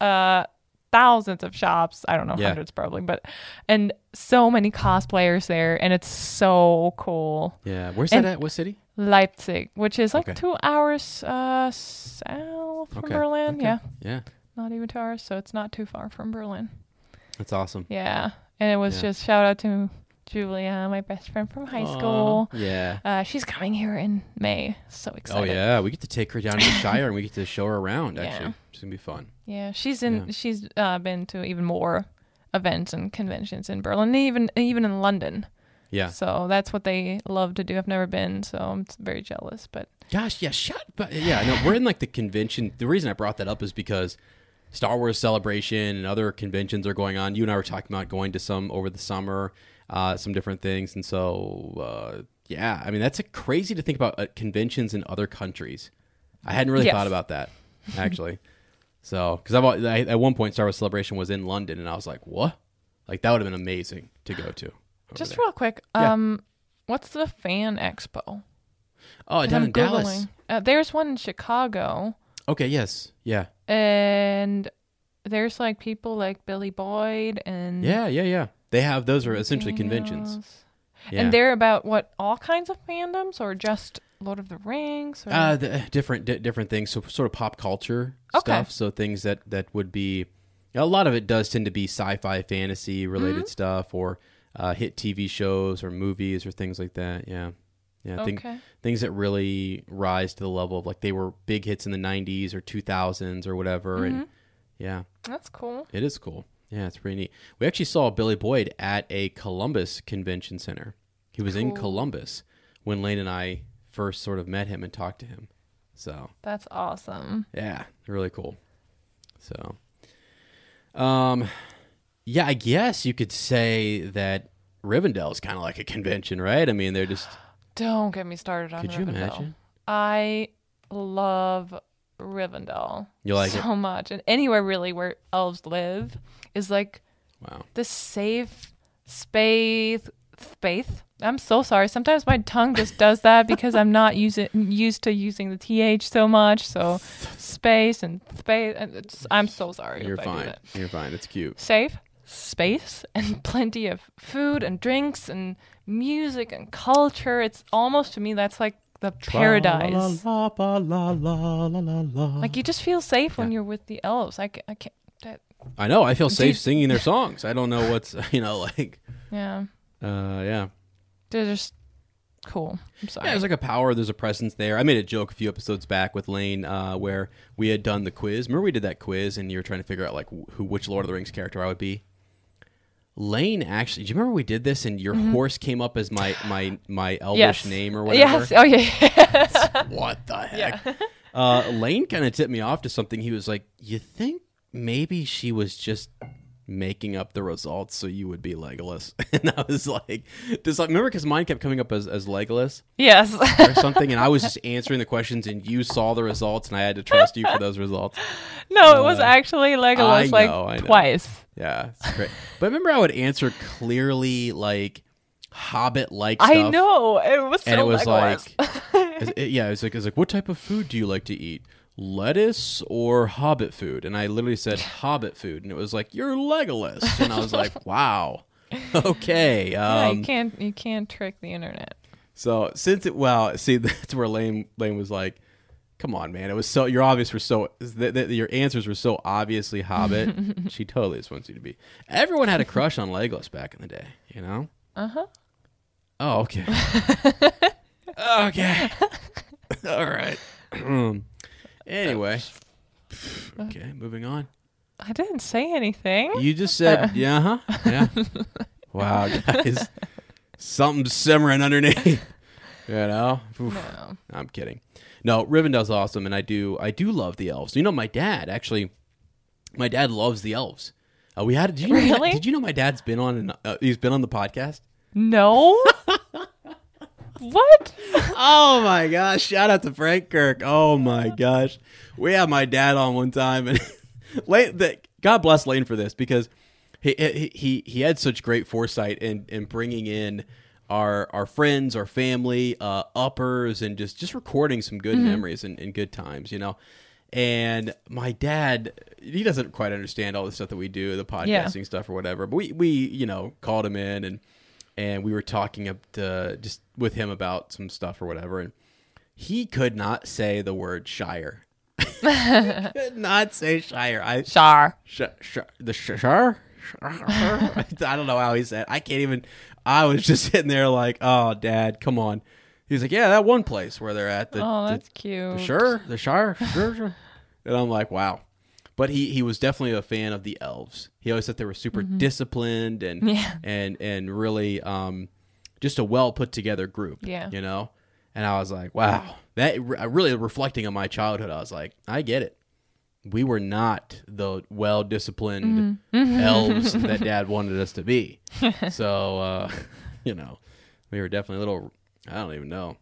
uh thousands of shops i don't know Yeah. hundreds probably but and so many cosplayers there and it's so cool yeah. Where's and- that at? What city? leipzig which is like Okay. two hours uh south from Okay, berlin okay. yeah Yeah, not even two hours so it's not too far from berlin that's awesome. yeah and it was Yeah. just shout out to julia my best friend from high school Yeah. Uh, she's coming here in May. So excited. Oh yeah, we get to take her down to the Shire and we get to show her around. Actually, Yeah. it's gonna be fun. Yeah, she's in. Yeah. She's uh, been to even more events and conventions in Berlin, even even in London. Yeah. So that's what they love to do. I've never been, so I'm very jealous. But Gosh, yeah, shut. But yeah, no, we're in like the convention. The reason I brought that up is because Star Wars Celebration and other conventions are going on. You and I were talking about going to some over the summer, uh, some different things, and so uh, yeah, I mean that's a crazy to think about uh, conventions in other countries. I hadn't really Yes. thought about that actually. so because I, at one point Star Wars Celebration was in London, and I was like, what? Like that would have been amazing to go to. just there. real quick, Yeah. um, what's the fan expo? Oh, down I'm in Dallas. Uh, there's one in Chicago, Okay, yes, yeah, and there's like people like Billy Boyd and yeah, yeah, yeah. They have those are essentially conventions. Yeah. And they're about what all kinds of fandoms or just Lord of the Rings? Or? Uh, the, different di- different things. So sort of pop culture Okay. stuff. So things that that would be a lot of it does tend to be sci-fi, fantasy related Mm-hmm. stuff, or uh, hit TV shows or movies or things like that. Yeah, yeah. I think Okay. things that really rise to the level of like they were big hits in the '90s or 2000s or whatever. Mm-hmm. And yeah, That's cool. it is cool. Yeah, it's pretty neat. We actually saw Billy Boyd at a Columbus convention center. He was in Columbus when Lane and I first sort of met him and talked to him. So That's awesome. yeah, really cool. So, um, yeah, I guess you could say that Rivendell is kind of like a convention, right? I mean, they're just. Don't get me started on Could you Rivendell. imagine? I love Rivendell You like so it? much, and anywhere really where elves live is like Wow. this safe space. Space. I'm so sorry. Sometimes my tongue just does that because I'm not using used to using the th so much. So space and space. And it's, I'm so sorry. You're if I do fine. You're fine. It's cute. safe space and plenty of food and drinks and music and culture. It's almost to me that's like the paradise. Like you just feel safe when you're with the elves. I, I can't. I know. I feel safe Dude. singing their songs. I don't know what's you know like. yeah, Uh, yeah. they're just cool. I'm sorry. Yeah, there's like a power. There's a presence there. I made a joke a few episodes back with Lane, uh, where we had done the quiz. Remember we did that quiz, and you were trying to figure out like who, which Lord of the Rings character I would be. Lane actually, do you remember we did this, and your horse came up as my my my Elvish yes. name or whatever? Yes. Oh yeah. What the heck? yeah. Uh, Lane kind of tipped me off to something. He was like, "You think maybe she was just making up the results so you would be Legolas?" And I was like, "Does like remember because mine kept coming up as as Legolas yes. or something, and I was just answering the questions, and you saw the results, and I had to trust you for those results." no, it was Uh, actually Legolas I like know, I know. twice. Yeah, it's great. but remember, I would answer clearly like Hobbit like. I know it was so and it was Legolas. like, yeah, it was like, it was like, what type of food do you like to eat? Lettuce or Hobbit food? And I literally said Hobbit food, and it was like, you're Legolas, and I was like, wow, okay. yeah, Um, you can't you can't trick the internet. so since it, well, see, that's where Lane Lane was like, come on, man, it was so your obvious were so th- th- your answers were so obviously Hobbit. she totally just wants you to be. Everyone had a crush on Legolas back in the day, you know. Uh huh. Oh, okay. okay. All right. anyway. Okay, moving on. I didn't say anything. You just said, yeah, huh? Yeah. wow, guys. Something simmering underneath. You know? Oof. No. I'm kidding. No, Rivendell's awesome, and I do I do love the elves. You know, my dad actually, my dad loves the elves. Uh, we had. Did you know, Really? Did you know my dad's been on? An, uh, he's been on the podcast. No. what? Oh my gosh! Shout out to Frank Kirk. Oh my gosh, we had my dad on one time, and Lane. The, God bless Lane for this because he he he, had such great foresight in in bringing in our our friends, our family, uh, uppers, and just just recording some good memories and, and good times. You know. And my dad, he doesn't quite understand all the stuff that we do, the podcasting Yeah. stuff or whatever. But we, we, you know, called him in and and we were talking up to, just with him about some stuff or whatever, and he could not say the word Shire. could not say Shire. I Char. sh- sh- the sh- Shire. I don't know how he said. I can't even. I was just sitting there like, oh, Dad, come on. He was like, yeah, that one place where they're at. The, Oh, the- that's cute. the sure, the Shire, sure, sure. And I'm like, wow. But he, he was definitely a fan of the elves. He always said they were super disciplined and Mm-hmm. Yeah. and and really um just a well put together group. Yeah. you know. And I was like, wow, that re- really reflecting on my childhood. I was like, I get it. We were not the well disciplined Mm-hmm. elves that Dad wanted us to be. so uh, you know, we were definitely a little. I don't even know.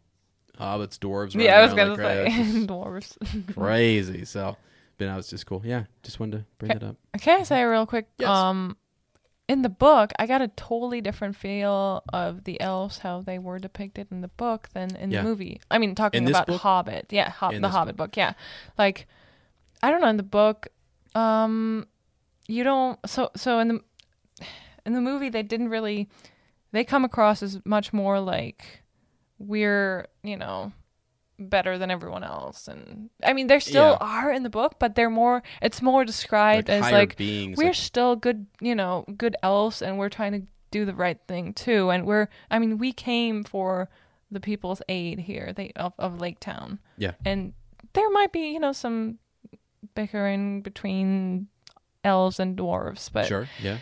Hobbits, dwarves. Yeah, I was gonna like say crazy. dwarves. crazy. So, but that was just cool. Yeah, just wanted to bring Okay. that up. Can I say real quick? Yes. Um, in the book, I got a totally different feel of the elves, how they were depicted in the book than in Yeah. the movie. I mean, talking In about book? Hobbit, yeah, Hob- the Hobbit book. yeah. Like, I don't know in the book, um, you don't. So so in the in the movie, they didn't really. They come across as much more like we're, you know, better than everyone else and i mean there still Yeah. are in the book but they're more it's more described Like as like beings. we're like- still good you know good elves and we're trying to do the right thing too. And we're, I mean, we came for the people's aid here, they of, of Lake Town, Yeah. and there might be, you know, some bickering between elves and dwarves, but sure. Yeah.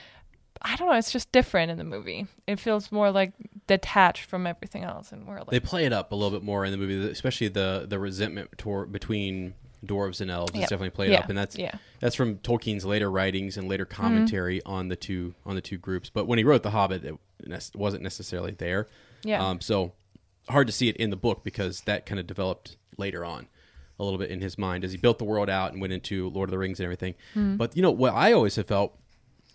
I don't know. It's just different in the movie. It feels more like detached from everything else, and we're like, They play it up a little bit more in the movie, especially the the resentment tor- between dwarves and elves. Yeah. It's definitely played Yeah. up, and that's Yeah. that's from Tolkien's later writings and later Mm-hmm. commentary on the two on the two groups. But when he wrote The Hobbit, it wasn't necessarily there. Yeah. Um, so hard to see it in the book because that kind of developed later on a little bit in his mind as he built the world out and went into Lord of the Rings and everything. Hmm. But you know what I always have felt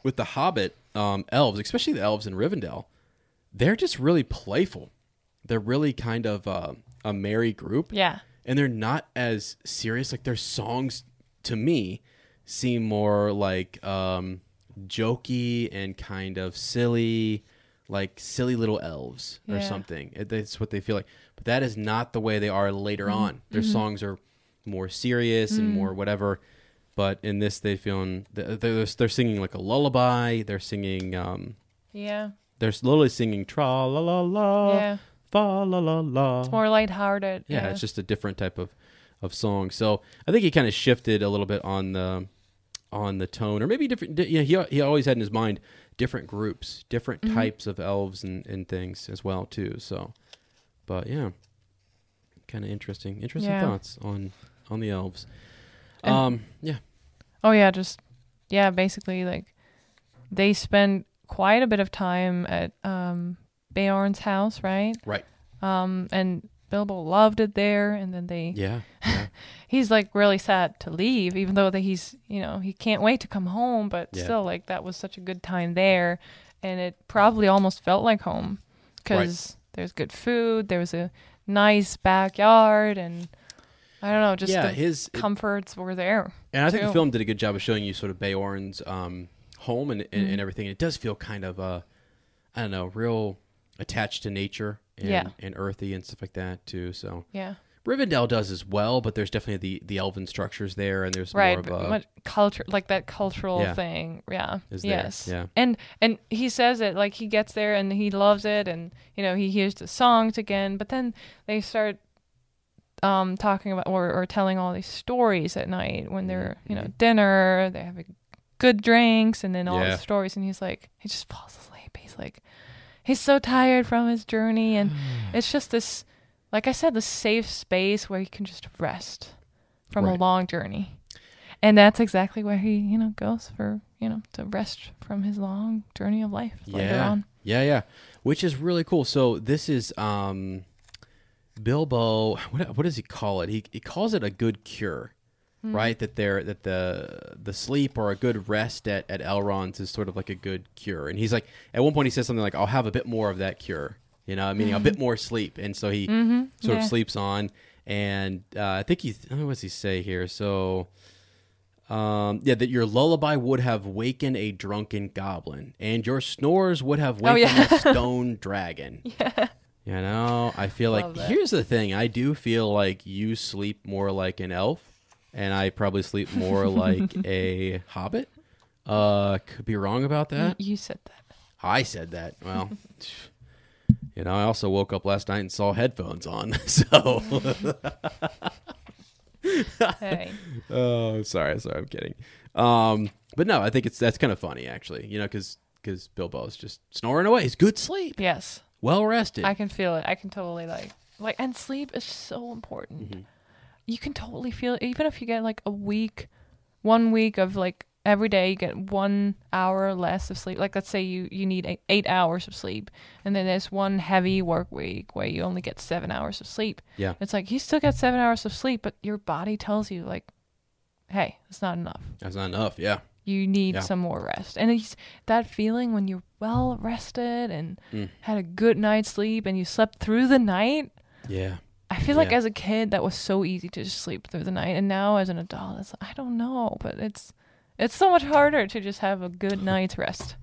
with the Hobbit um, elves, especially the elves in Rivendell, they're just really playful. They're really kind of uh, a merry group yeah, and they're not as serious. Like their songs, to me, seem more like um, jokey and kind of silly, like silly little elves or something. It- That's what they feel like. But that is not the way they are later on. Their songs are more serious and more whatever. But in this, they feel they're, they're they're singing like a lullaby. They're singing. Um, yeah, they're literally singing tra la la la yeah. fa la la la. It's more lighthearted. Yeah, Yeah, it's just a different type of of song. So I think he kind of shifted a little bit on the on the tone, or maybe different. di- Yeah, he he always had in his mind different groups, different Mm-hmm. types of elves and and things as well too. So, but yeah, kind of interesting. Interesting Yeah. thoughts on on the elves. And- um, yeah, Oh yeah, just yeah, basically like they spend quite a bit of time at um house, right? right. Um and Bilbo loved it there and then they Yeah, yeah, he's like really sad to leave even though that he's, you know, he can't wait to come home, but Yeah. still like that was such a good time there and it probably almost felt like home cuz there's good food, there was a nice backyard and I don't know, just yeah. the His comforts were there. And I think the film did a good job of showing you sort of Beorn's um, home and, and, Mm-hmm. and everything. It does feel kind of, uh, I don't know, real attached to nature and, Yeah. and earthy and stuff like that too. So Yeah. Rivendell does as well, but there's definitely the, the elven structures there, and there's right more of a culture like that cultural Yeah. thing yeah Is there, yes yeah. and and he says it like he gets there and he loves it and you know he hears the songs again but then they start um talking about or, or telling all these stories at night when they're you know Mhm. dinner they're having good drinks and then all Yeah. the stories and he's like he just falls asleep he's like he's so tired from his journey and it's just this like i said the safe space where he can just rest from a long journey and that's exactly where he you know goes for you know to rest from his long journey of life later yeah, on yeah, yeah, which is really cool. So this is um, Bilbo. What what does he call it? He he calls it a good cure, Hmm. right? That they're that the the sleep or a good rest at at Elrond's is sort of like a good cure. And he's like, at one point he says something like, "I'll have a bit more of that cure," you know, meaning a bit more sleep. And so he sort Mm-hmm. Yeah. of sleeps on. And uh, I think he what does he say here? So. Um, yeah, that your lullaby would have wakened a drunken goblin, and your snores would have Oh, yeah. a stone dragon. yeah You know, I feel like Love that. here's the thing. I do feel like you sleep more like an elf, and I probably sleep more like a hobbit. Uh, could be wrong about that. you said that I said that. Well, you know, I also woke up last night and saw headphones on. So, oh, sorry, sorry, I'm kidding. Um, but no, I think it's that's kind of funny actually. You know, because because Bilbo's just snoring away. He's good sleep, yes well rested. i can feel it i can totally like like and sleep is so important Mm-hmm. You can totally feel it even if you get like a week one week of like every day you get one hour less of sleep like let's say you you need eight, eight hours of sleep and then there's one heavy work week where you only get seven hours of sleep Yeah. it's like you still get seven hours of sleep but your body tells you like hey it's not enough That's not enough. Yeah. you need Yeah. some more rest and it's that feeling when you're well rested and Mm. had a good night's sleep and you slept through the night Yeah. I feel like Yeah. as a kid that was so easy to just sleep through the night, and now as an adult, it's I don't know, but it's it's so much harder to just have a good night's rest.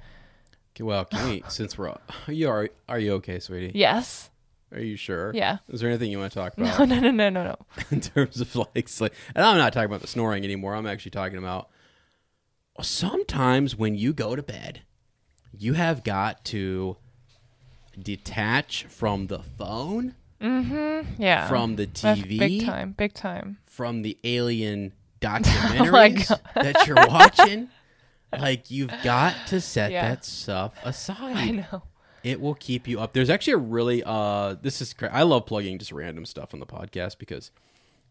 Well, can we, since we're, are you are, are you okay, sweetie? Yes, Are you sure? yeah. Is there anything you want to talk No, about no, no, no, no, no. in terms of like sleep? And I'm not talking about the snoring anymore. I'm actually talking about sometimes when you go to bed, you have got to detach from the phone, Yeah. from the That's TV, Big time. Big time. from the alien Oh documentaries that you're watching. Like you've got to set Yeah. that stuff aside. I know. It will keep you up. There's actually a really uh this is cra- I love plugging just random stuff on the podcast because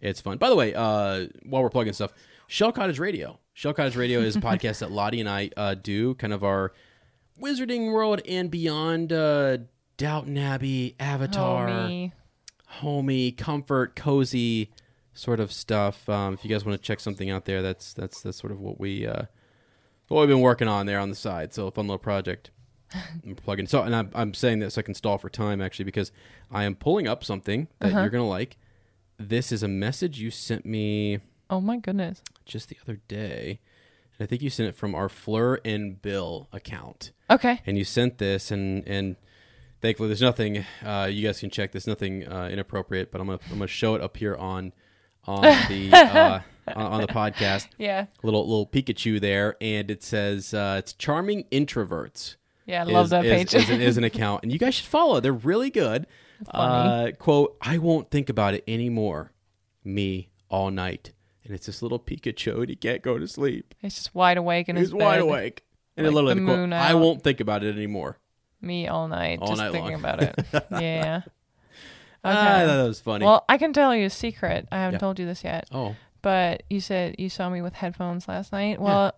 it's fun. By the way, uh while we're plugging stuff, Shell Cottage Radio. Shell Cottage Radio is a podcast that Lottie and I uh do, kind of our Wizarding World and beyond uh Downton Abbey, Avatar, Homie. homey, comfort, cozy sort of stuff. Um, if you guys want to check something out there, that's that's that's sort of what we uh, what we've been working on there on the side. So a fun little project. I'm plugging. So and I'm I'm saying this so I can stall for time actually because I am pulling up something that Uh-huh. you're gonna like. This is a message you sent me Oh my goodness. just the other day. And I think you sent it from our Fleur and Bill account Okay. and you sent this and and thankfully there's nothing uh, you guys can check there's nothing uh, inappropriate but i'm gonna i'm gonna show it up here on on the uh, on, on the podcast. Yeah. little little pikachu there and it says uh, it's charming introverts. Yeah. I love is- that is- page. is, an, is an account and you guys should follow. They're really good. Uh, quote i won't think about it anymore me all night. And it's this little pikachu and he can't go to sleep. He's just wide awake in his he's wide awake. And like literally the quote, i won't think about it anymore Me all night. All just night thinking long. about it. Yeah. Ah, I Okay. thought that was funny. Well, I can tell you a secret. I haven't Yeah. told you this yet. oh, but you said you saw me with headphones last night. Well,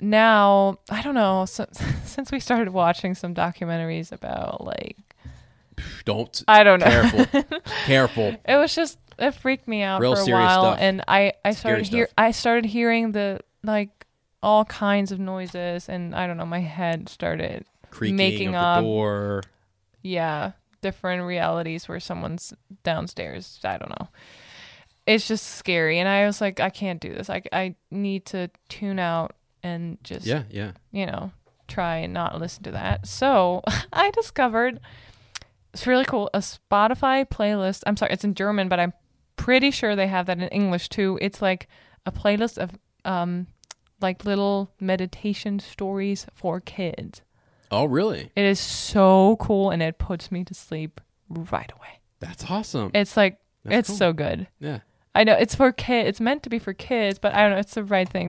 now I don't know. So, since we started watching some documentaries about like don't. I don't know, Careful. Careful. it was just it freaked me out Real for a serious while, stuff. and I I started hear. I started hearing the like all kinds of noises, and I don't know, my head started Creaking Making of the up- door. yeah different realities where someone's downstairs. I don't know. It's just scary, and I was like, I can't do this. I I need to tune out and just Yeah, yeah. you know, try and not listen to that. So I discovered it's really cool a Spotify playlist. I'm sorry, it's in German, but I'm pretty sure they have that in English too. It's like a playlist of um like little meditation stories for kids. Oh, really? It is so cool and it puts me to sleep right away. That's awesome. It's like That's it's cool. so good. yeah. I know it's for kids. It's meant to be for kids, but I don't know. It's the right thing.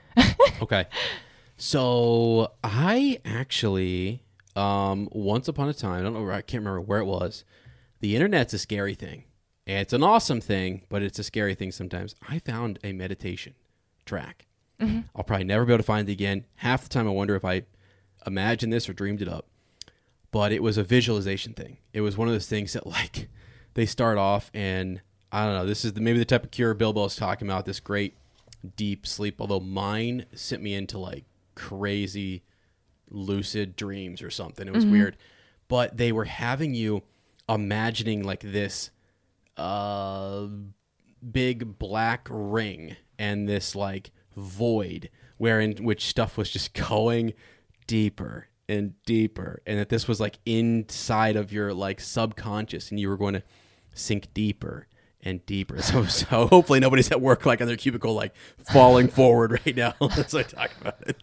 Okay. So I actually, um, once upon a time, I don't know, where- I can't remember where it was. The internet's a scary thing. It's an awesome thing, but it's a scary thing sometimes. I found a meditation track. I'll probably never be able to find it again. Half the time, I wonder if I imagined this or dreamed it up. But it was a visualization thing. It was one of those things that, like, they start off and I don't know. This is the, maybe the type of cure Bilbo's talking about. This great deep sleep. Although mine sent me into like crazy lucid dreams or something. It was weird. But they were having you imagining like this uh big black ring and this like void wherein which stuff was just going deeper and deeper and that this was like inside of your like subconscious and you were going to sink deeper and deeper. So, so hopefully nobody's at work like on their cubicle like falling forward right now as i talk about it.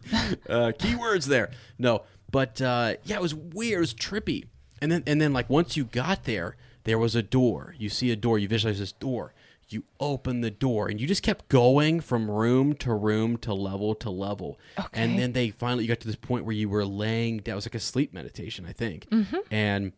Uh, keywords there. No but uh, yeah it was weird. It was trippy. And then and then like once you got there there was a door. You see a door. You visualize this door. You open the door and you just kept going from room to room to level to level. Okay. and then they finally you got to this point where you were laying down. It was like a sleep meditation i think. And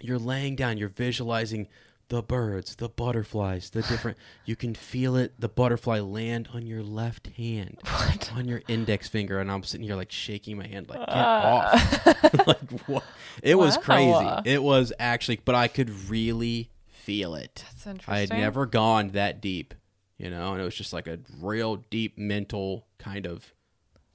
you're laying down. You're visualizing the birds the butterflies the different you can feel it the butterfly land on your left hand on your index finger and i'm sitting here like shaking my hand like get ah. off. Like what? It was Wow. crazy. It was actually but i could really feel it. That's interesting. i had never gone that deep you know and it was just like a real deep mental kind of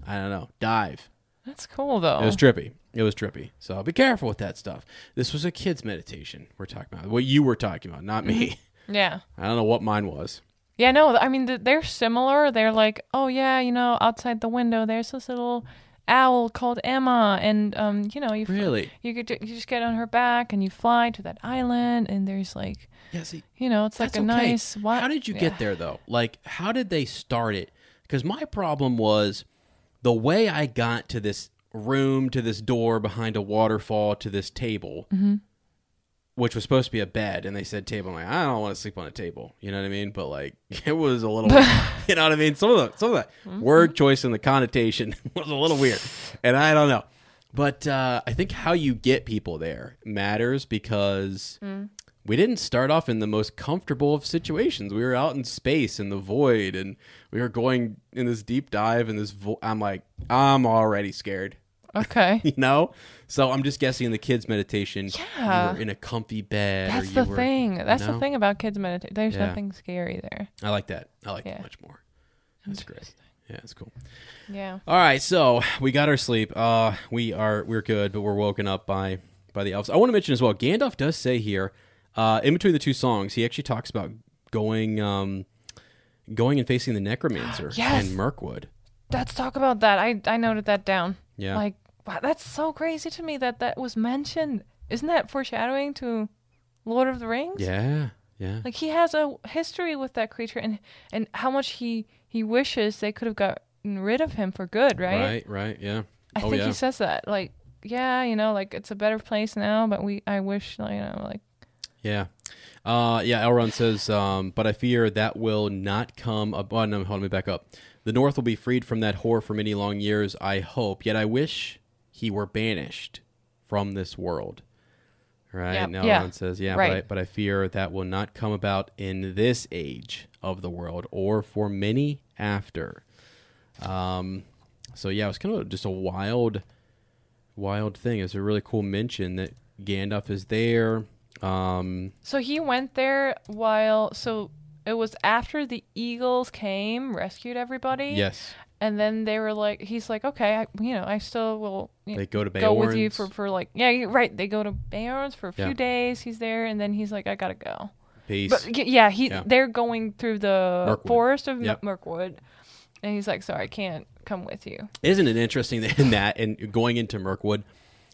i don't know dive That's cool though. it was trippy. It was trippy. So be careful with that stuff. This was a kid's meditation we're talking about. What you were talking about, not me. yeah. I don't know what mine was. Yeah, no, I mean they're similar. They're like, oh yeah, you know, outside the window there's this little owl called Emma, and um, you know, you Really? you could you just get on her back and you fly to that island, and there's like, Yeah, see, you know, it's like a okay. nice. Wa- How did you yeah. get there though? Like, how did they start it? Because my problem was the way I got to this room, to this door behind a waterfall, to this table, Mm-hmm. which was supposed to be a bed, and they said table. I'm like, I don't want to sleep on a table. You know what I mean? But like, it was a little, you know what I mean? Some of the some of the Mm-hmm. word choice and the connotation was a little weird, and I don't know. But uh, I think how you get people there matters because Mm. We didn't start off in the most comfortable of situations. We were out in space in the void, and we were going in this deep dive. And this, vo- I'm like, I'm already scared, Okay. you know. So I'm just guessing in the kids' meditation, Yeah. you were in a comfy bed. or That's you the were- thing. That's know? the thing about kids meditate. There's Yeah. nothing scary there. I like that. I like Yeah. that much more. That's great. Yeah, it's cool. Yeah. All right, so we got our sleep. Uh, we are we're good, but we're woken up by by the elves. I want to mention as well. Gandalf does say here, uh, in between the two songs, he actually talks about going um, going and facing the necromancer Yes. in Mirkwood. Let's talk about that. I I noted that down. Yeah. Like wow, that's so crazy to me that that was mentioned. Isn't that foreshadowing to Lord of the Rings? Yeah, yeah, Like he has a history with that creature, and and how much he he wishes they could have gotten rid of him for good, right? right, right, yeah. I oh think yeah, he says that. Like, yeah, you know, like it's a better place now, but we I wish, you know, like yeah. Uh, yeah, Elrond says, um, but I fear that will not come. Up- oh, no, hold me back up. The North will be freed from that horror for many long years, I hope. Yet I wish he were banished from this world. Right? Yeah, Now yeah, Elrond says, yeah, right. but, I, but I fear that will not come about in this age of the world or for many after. Um, so yeah, it was kind of just a wild, wild thing. It's a really cool mention that Gandalf is there. Um, so he went there while so it was after the eagles came, rescued everybody. yes, And then they were like, he's like, okay, I, you know, I still will you they know, go to go with you for, for like, yeah, right. They go to Bayards for a few Yeah. days. He's there, and then he's like, I gotta go. Peace. But yeah, he Yeah. they're going through the Mirkwood. forest of Yep. Mirkwood, and he's like, sorry, I can't come with you. Isn't it interesting that in that and going into Mirkwood,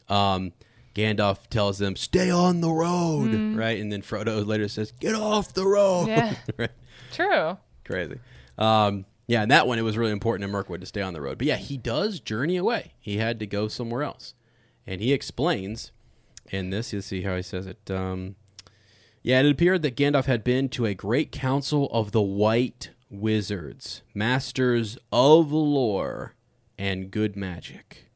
um, Gandalf tells them, "Stay on the road," right? And then Frodo later says, "Get off the road." Mm. Yeah. right? True. Crazy. Um, Yeah, and that one it was really important to Mirkwood to stay on the road. But yeah, he does journey away. He had to go somewhere else, and he explains in this. You'll see how he says it. Um, yeah, it appeared that Gandalf had been to a great council of the White Wizards, masters of lore and good magic,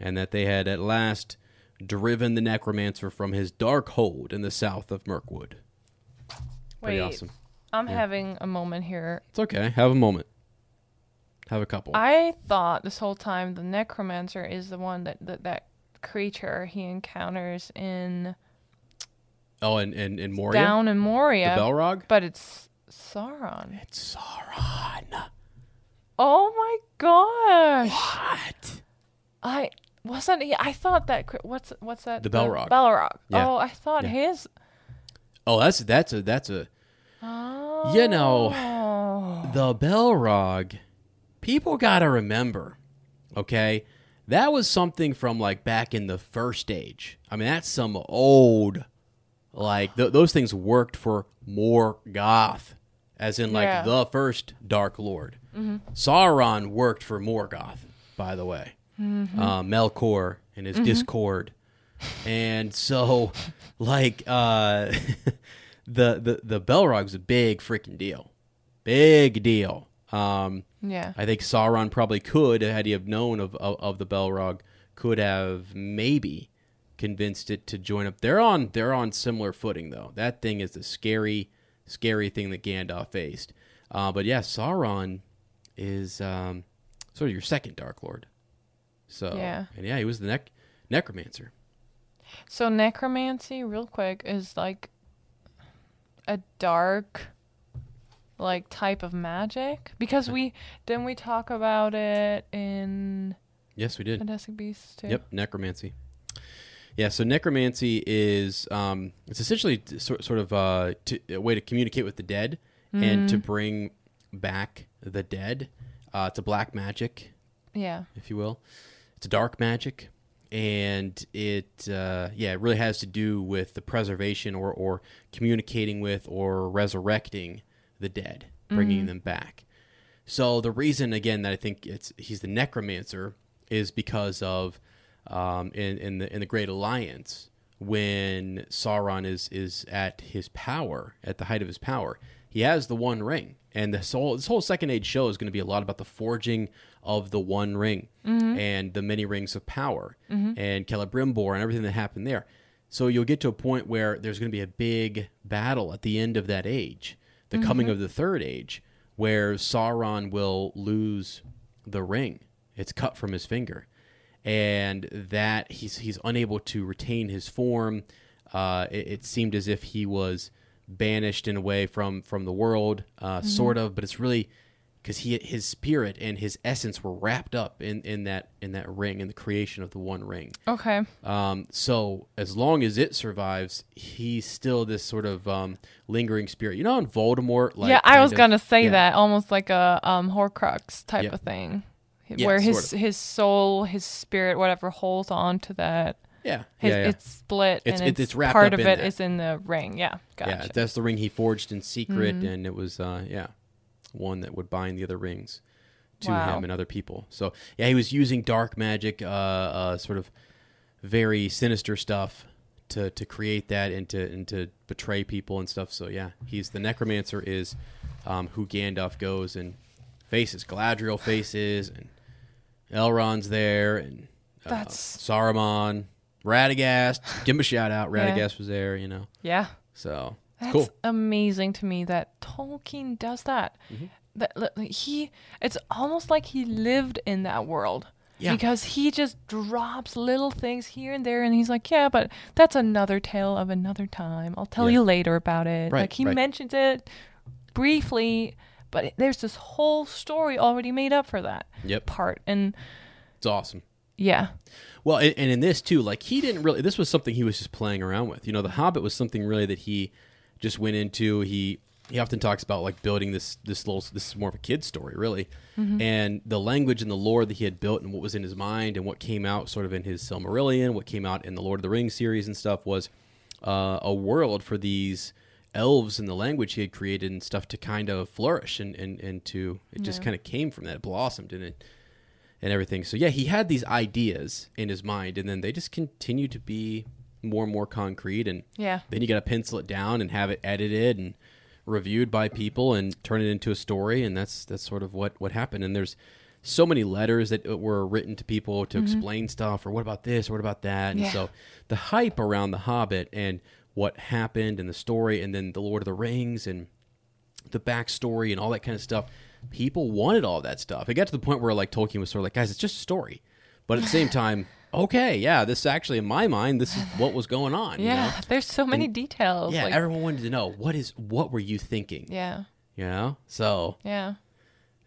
and that they had at last driven the necromancer from his dark hold in the south of Mirkwood. Pretty Wait, awesome. I'm having a moment here. It's okay. Have a moment. Have a couple. I thought this whole time the necromancer is the one that that, that creature he encounters in oh, and and, and Moria, down in Moria. the Belrog. But it's Sauron. It's Sauron. Oh my gosh! What? I wasn't. he- I thought that. What's what's that? The Balrog. Balrog. Yeah. Oh, I thought Yeah. his. Oh, that's that's a that's a Oh. you know oh. the Belrog. People gotta remember, okay, that was something from like back in the first age. I mean, that's some old, like th- those things worked for Morgoth, as in like Yeah. the first Dark Lord. Mm-hmm. Sauron worked for Morgoth, by the way. Uh, Melkor and his Discord, and so like uh, the the the Belrog's a big freaking deal, big deal. Um, Yeah. I think Sauron probably could, had he have known of, of, of the Belrog, could have maybe convinced it to join up. They're on they're on similar footing though. That thing is the scary, scary thing that Gandalf faced. Uh, but yeah, Sauron is um, sort of your second Dark Lord. So Yeah. and yeah, he was the nec- necromancer. So necromancy, real quick, is like a dark, like type of magic because we didn't we talk about it in Yes, we did. Fantastic Beasts too. Yep, necromancy. Yeah, so necromancy is um, it's essentially sort sort of uh, to, a way to communicate with the dead and to bring back the dead. Uh, it's a black magic, Yeah. if you will. A dark magic, and it uh, yeah, it really has to do with the preservation or or communicating with or resurrecting the dead, bringing them back. So the reason again that I think it's he's the necromancer is because of um, in in the in the Great Alliance when Sauron is is at his power at the height of his power he has the One Ring and this whole this whole Second Age show is going to be a lot about the forging of the One Ring and the many rings of power and Celebrimbor and everything that happened there. So you'll get to a point where there's going to be a big battle at the end of that age, the coming of the Third Age, where Sauron will lose the ring. It's cut from his finger, and that he's he's unable to retain his form. Uh, it, it seemed as if he was banished in a way from from the world, uh, sort of. But it's really because he his spirit and his essence were wrapped up in, in that in that ring in the creation of the One Ring. Okay. Um, so as long as it survives, he's still this sort of um, lingering spirit. You know, in Voldemort, like yeah, I was of- gonna say yeah. that almost like a um Horcrux type Yeah. of thing, Yeah, where his sort his soul, his spirit, whatever holds on to that. Yeah, His, yeah, yeah. It's split, It's- and it's- it's, wrapped part up of in it that. is in the ring. Yeah, gotcha. Yeah, that's the ring he forged in secret, and it was uh, yeah, one that would bind the other rings to Wow. him and other people. So yeah, he was using dark magic, uh, uh, sort of very sinister stuff to to create that and to and to betray people and stuff. So yeah, he's the necromancer is um, who Gandalf goes and faces. Galadriel faces, and Elrond's there, and uh, That's- Saruman, Radagast. Give him a shout out. Yeah. Radagast was there, you know. yeah. So That's cool. amazing to me that Tolkien does that. Mm-hmm. That he, it's almost like he lived in that world. Yeah. Because he just drops little things here and there, and he's like, "Yeah, but that's another tale of another time. I'll tell Yeah. you later about it." Right, like he right. mentions it briefly, but it- there's this whole story already made up for that Yep. part, and It's awesome. yeah, Well, and, and in this too, like he didn't really. This was something he was just playing around with. You know, The Hobbit was something really that he just went into. He he often talks about like building this this little. This is more of a kid's story, really. And the language and the lore that he had built and what was in his mind and what came out sort of in his Silmarillion, what came out in the Lord of the Rings series and stuff was uh, a world for these elves and the language he had created and stuff to kind of flourish and and, and to it just kind of came from that, it blossomed and it and everything. So yeah, he had these ideas in his mind, and then they just continue to be more and more concrete. And Yeah. then you got to pencil it down and have it edited and reviewed by people and turn it into a story. And that's that's sort of what what happened. And there's so many letters that were written to people to explain stuff, or what about this, or what about that. And Mm-hmm. Yeah. so the hype around the Hobbit and what happened and the story, and then the Lord of the Rings and the backstory and all that kind of stuff. People wanted all that stuff. It got to the point where like Tolkien was sort of like, guys, it's just a story. But at the same time, okay, yeah, this is actually in my mind, this is what was going on. you Yeah, know? there's so many details. Yeah, like, everyone wanted to know what is what were you thinking? yeah, You know? So yeah.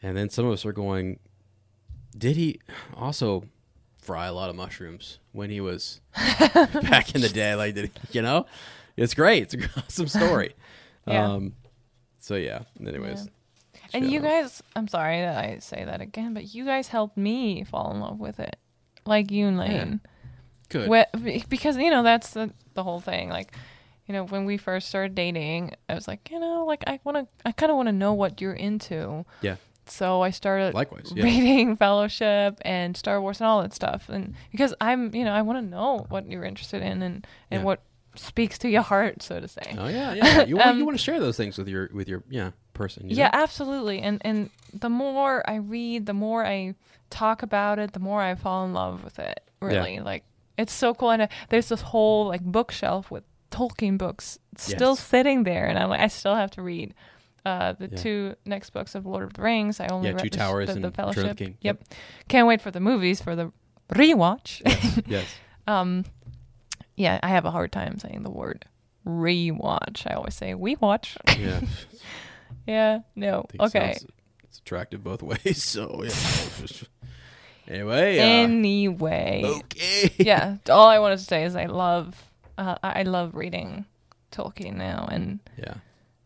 and then some of us are going, did he also fry a lot of mushrooms when he was back in the day? Like did he, you know? It's great. It's an awesome story. Yeah. Um so yeah. Anyways. And you guys, I'm sorry that I say that again, but you guys helped me fall in love with it, like you and Lane. Good. Wh- because you know that's the the whole thing. Like, you know, when we first started dating, I was like, you know, like I want to, I kind of want to know what you're into. yeah. So I started Likewise, yeah. reading Fellowship and Star Wars and all that stuff, and because I'm, you know, I want to know what you're interested in and and Yeah. what speaks to your heart, so to say. Oh yeah, yeah. You want you Um, want to share those things with your with your yeah person. Yeah, know? absolutely. And and the more I read, the more I talk about it, the more I fall in love with it. Really, like it's so cool. And uh, there's this whole like bookshelf with Tolkien books still Yes. sitting there, and I'm like, I still have to read. Uh, the Yeah. two next books of Lord of the Rings. I only Yeah, read Two the, Towers the, the Return of the Fellowship. King. Yep. Can't wait for the movies for the rewatch. yes. um, yeah, I have a hard time saying the word rewatch. I always say we watch. Yeah. yeah, no, I think okay. sounds- it's attractive both ways. So yeah. anyway. Uh, anyway okay. yeah all i wanted to say is i love uh, i I love reading tolkien now and Yeah.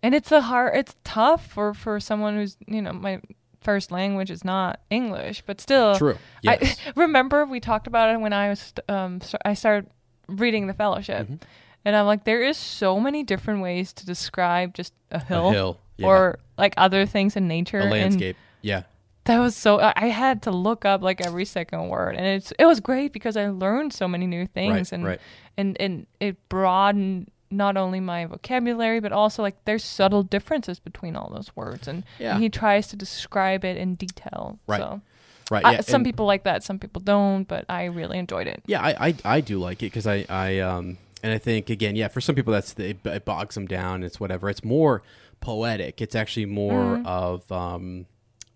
and it's a hard it's tough for for someone who's you know my first language is not english but still True. Yes. i remember we talked about it when i was um st- i started reading the fellowship Mm-hmm. and i'm like there is so many different ways to describe just a hill, A hill. Yeah. or like other things in nature and landscape. Yeah. that was so I had to look up like every second word and it's it was great because I learned so many new things Right, and right. and and it broadened not only my vocabulary but also like there's subtle differences between all those words and, Yeah. and he tries to describe it in detail. Right. So Right. I- some and- people like that, some people don't, but I really enjoyed it. Yeah, I, I, I do like it because I, I um and I think again, yeah, for some people that's the, it bogs them down. It's whatever. It's more poetic. It's actually more Mm-hmm. of um,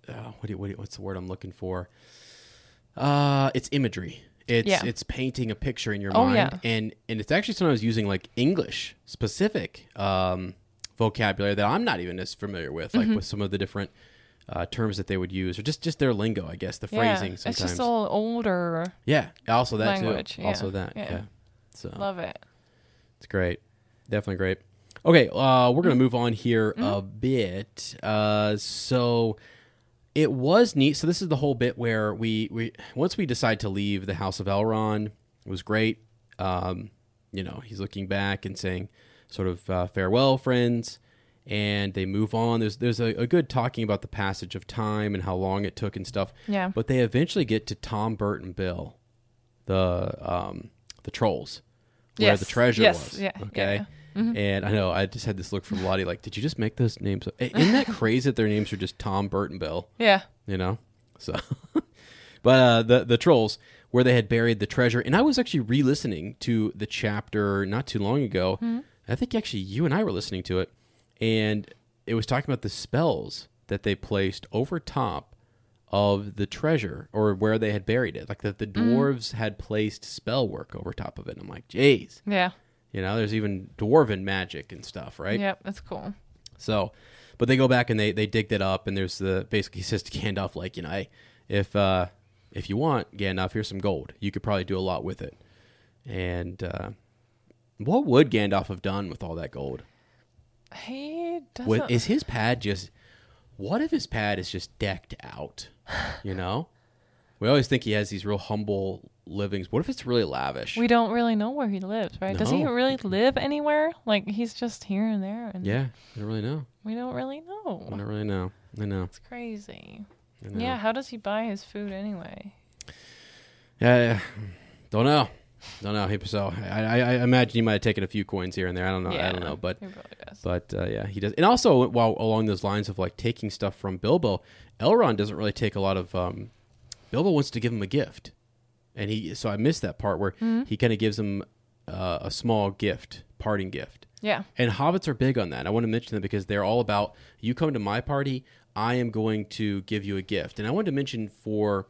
uh, what do what do what's the word I'm looking for? Uh, it's imagery. It's Yeah. it's painting a picture in your Oh, mind, yeah. and and it's actually sometimes using like English specific um vocabulary that I'm not even as familiar with, like Mm-hmm. with some of the different. Uh, terms that they would use, or just just their lingo, I guess, the Yeah, phrasing. it's Sometimes, just a little older. yeah. Also that language, too. yeah. Also that. Yeah. Yeah. So Love it. it's great. Definitely great. Okay, uh, we're Mm-hmm. gonna move on here a bit. Uh, so it was neat. So this is the whole bit where we we once we decide to leave the House of Elrond, it was great. Um, you know, he's looking back and saying, sort of uh, farewell, friends, and they move on. There's there's a, a good talking about the passage of time and how long it took and stuff. Yeah. But they eventually get to Tom Bert and Bill, the um the trolls, where Yes. the treasure Yes. was. Yeah. Yeah. Okay. And I know I just had this look from Lottie, like, did you just make those names? up? Isn't that crazy that their names are just Tom Bert and Bill? Yeah. you know so but uh the the trolls where they had buried the treasure and i was actually re-listening to the chapter not too long ago mm-hmm. i think actually you and i were listening to it and it was talking about the spells that they placed over top of the treasure or where they had buried it like that the mm-hmm. dwarves had placed spell work over top of it and i'm like jeez Yeah. You know there's even dwarven magic and stuff right Yep. That's cool. so, but they go back and they they dig that up, and there's the basically says to Gandalf like, you know, hey, if uh if you want Gandalf, here's some gold. You could probably do a lot with it. And uh, what would Gandalf have done with all that gold? He doesn't. What, is his pad just? What if his pad is just decked out? You know, we always think he has these real humble livings. What if it's really lavish? We don't really know where he lives, right? Does he really live anywhere? Like he's just here and there, and yeah, I don't really know. we don't really know. I don't really know. I know. It's crazy. Know. Yeah, how does he buy his food anyway? Yeah, yeah. Don't know. Don't know. He- So I, I, I imagine he might have taken a few coins here and there. I don't know. I don't know. But he really does. but uh, yeah, he does. And also, while along those lines of like taking stuff from Bilbo, Elrond doesn't really take a lot of. Um, Bilbo wants to give him a gift, and he. So I missed that part where Mm-hmm. he kind of gives him uh, a small gift, parting gift. yeah, And hobbits are big on that. I want to mention them because they're all about you come to my party, I am going to give you a gift. And I wanted to mention for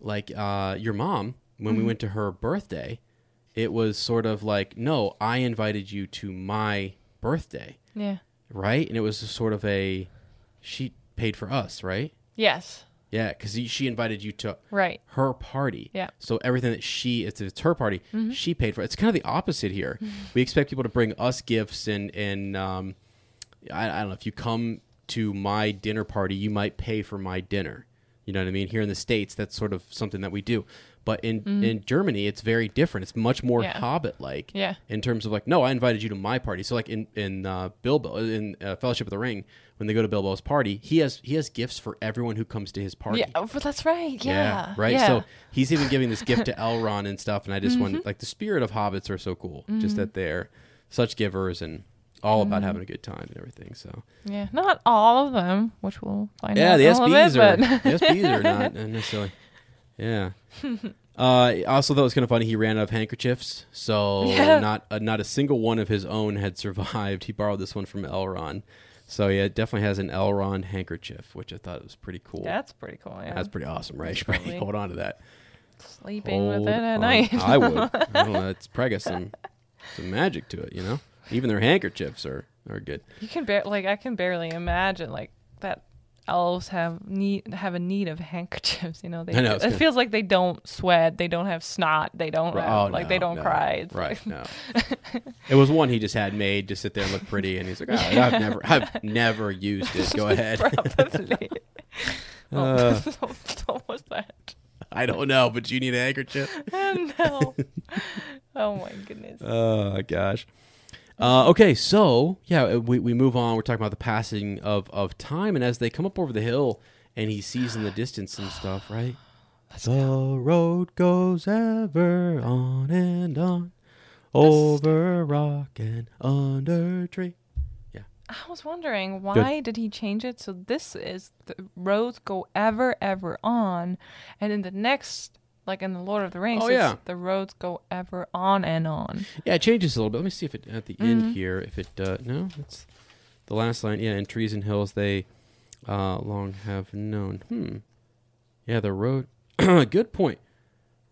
like uh, your mom when we went to her birthday, it was sort of like, no, I invited you to my birthday, yeah, right? And it was sort of a she paid for us, right? yes, Yeah, because she invited you to right. her party. Yeah. So everything that she it's, it's her party, she paid for. It's kind of the opposite here. We expect people to bring us gifts and and um, I, I don't know if you come to my dinner party, you might pay for my dinner. You know what I mean? Here in the states, that's sort of something that we do. But in in Germany, it's very different. It's much more Yeah. Hobbit like. Yeah. In terms of like, no, I invited you to my party. So like in in uh, Bilbo in uh, Fellowship of the Ring, when they go to Bilbo's party, he has he has gifts for everyone who comes to his party. Yeah, oh, but that's right. Yeah, right. Yeah. So he's even giving this gift to Elrond and stuff, and I just want like the spirit of hobbits are so cool, just that they're such givers and all about having a good time and everything. So yeah, not all of them, which we'll find yeah, out. Yeah, the SBs are the SBs are not necessarily. Yeah. Uh, also, thought it was kind of funny. He ran out of handkerchiefs, so Yeah. not uh, not a single one of his own had survived. He borrowed this one from Elrond, so yeah, it definitely has an Elrond handkerchief, which I thought was pretty cool. That's pretty cool. Yeah, That's pretty awesome, right? Should probably hold on to that. sleeping with it at on. night. I would. I don't know. It's probably got some some magic to it, you know. Even their handkerchiefs are are good. You can bear like I can barely imagine like that elves have need have a need of handkerchiefs. You know, they know, it feels like they don't sweat, they don't have snot, they don't Right. have, Oh, like no, they don't no. cry. It's Right. like- No. it was one he just had made to sit there and look pretty, and he's like, "Ah, I've never, I've never used it. Go ahead. Probably. Uh, so, so what's that? I don't know, but you need a handkerchief. no. Oh my goodness. Oh gosh. Uh, okay, so yeah, we, we move on. We're talking about the passing of, of time, and as they come up over the hill, and he sees in the distance some stuff, right? the road goes ever on and on, over rock and under tree. Yeah. I was wondering why did he change it? So this is the roads go ever ever on, and in the next, like in the Lord of the Rings, Oh, yeah. the roads go ever on and on. Yeah, it changes a little bit. Let me see if it at the Mm-hmm. end here. If it uh, no, it's the last line. Yeah, in trees and hills they uh, long have known. Hmm. Yeah, the road. Good point.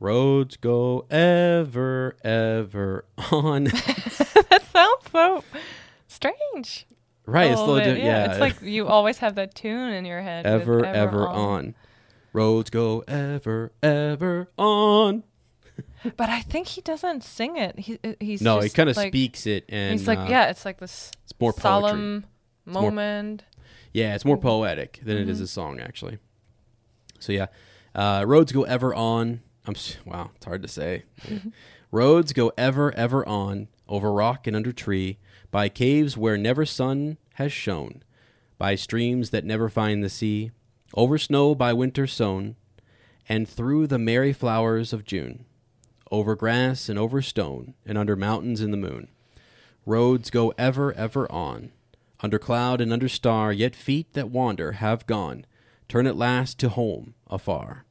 Roads go ever, ever on. that sounds so strange. right, a it's a little bit, di- yeah. It's like you always have that tune in your head. with ever, ever on. Roads go ever, ever on. But I think he doesn't sing it. He he's no, he kind of like, speaks it, and He's like, uh, yeah, it's like this it's more poetry. solemn more- moment. Yeah, it's more poetic than it is a song, actually. So yeah, uh, roads go ever on. I'm wow, it's hard to say. Yeah. roads go ever, ever on over rock and under tree, by caves where never sun has shone, by streams that never find the sea, over snow by winter sown, and through the merry flowers of June, over grass and over stone, and under mountains in the moon. Roads go ever, ever on, under cloud and under star, yet feet that wander have gone, turn at last to home afar.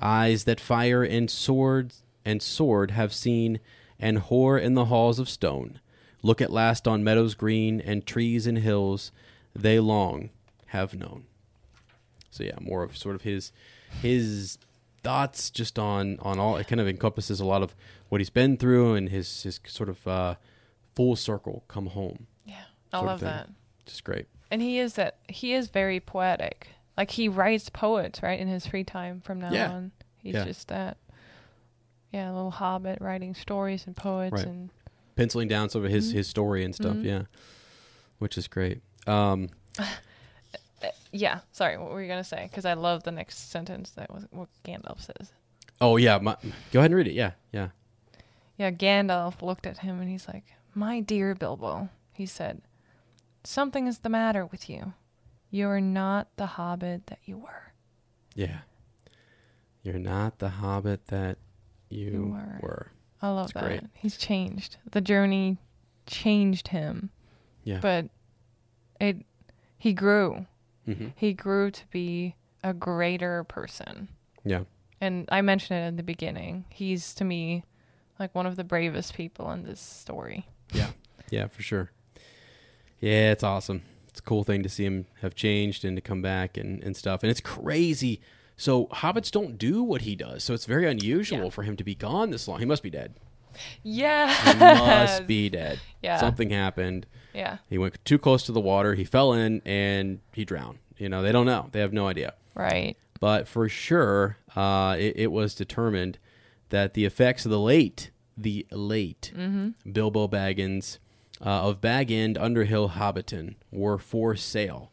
Eyes that fire and sword and sword have seen, and whore in the halls of stone, look at last on meadows green and trees and hills they long have known. So yeah, more of sort of his his thoughts just on on all it kind of encompasses a lot of what he's been through and his his sort of uh, full circle come home. Yeah, I love that. Just great. And he is that he is very poetic. Like he writes poets, right, in his free time from now Yeah. on. He's Yeah. just that yeah, little hobbit writing stories and poets Right. and penciling down some of his Mm-hmm. his story and stuff. Yeah, which is great. Um, yeah, sorry, what were you gonna say? Because I love the next sentence that was what Gandalf says. Oh yeah, my, go ahead and read it. Yeah, yeah. Yeah, Gandalf looked at him and he's like, My dear Bilbo, he said, something is the matter with you. You are not the hobbit that you were. Yeah. You're not the hobbit that you, You were. were. I love That's that. great. He's changed. The journey changed him, Yeah. but it he grew. Hmm He grew to be a greater person. Yeah. And I mentioned it in the beginning. He's to me like one of the bravest people in this story. Yeah. Yeah, for sure. Yeah, it's awesome. It's a cool thing to see him have changed and to come back and, and stuff. And it's crazy. So hobbits don't do what he does. So it's very unusual Yeah. for him to be gone this long. He must be dead. Yeah. He must be dead. Yeah. Something happened. Yeah. He went too close to the water. He fell in and he drowned. You know, they don't know. They have no idea. Right. But for sure, uh, it, it was determined that the effects of the late, the late Bilbo Baggins uh, of Bag End Underhill Hobbiton were for sale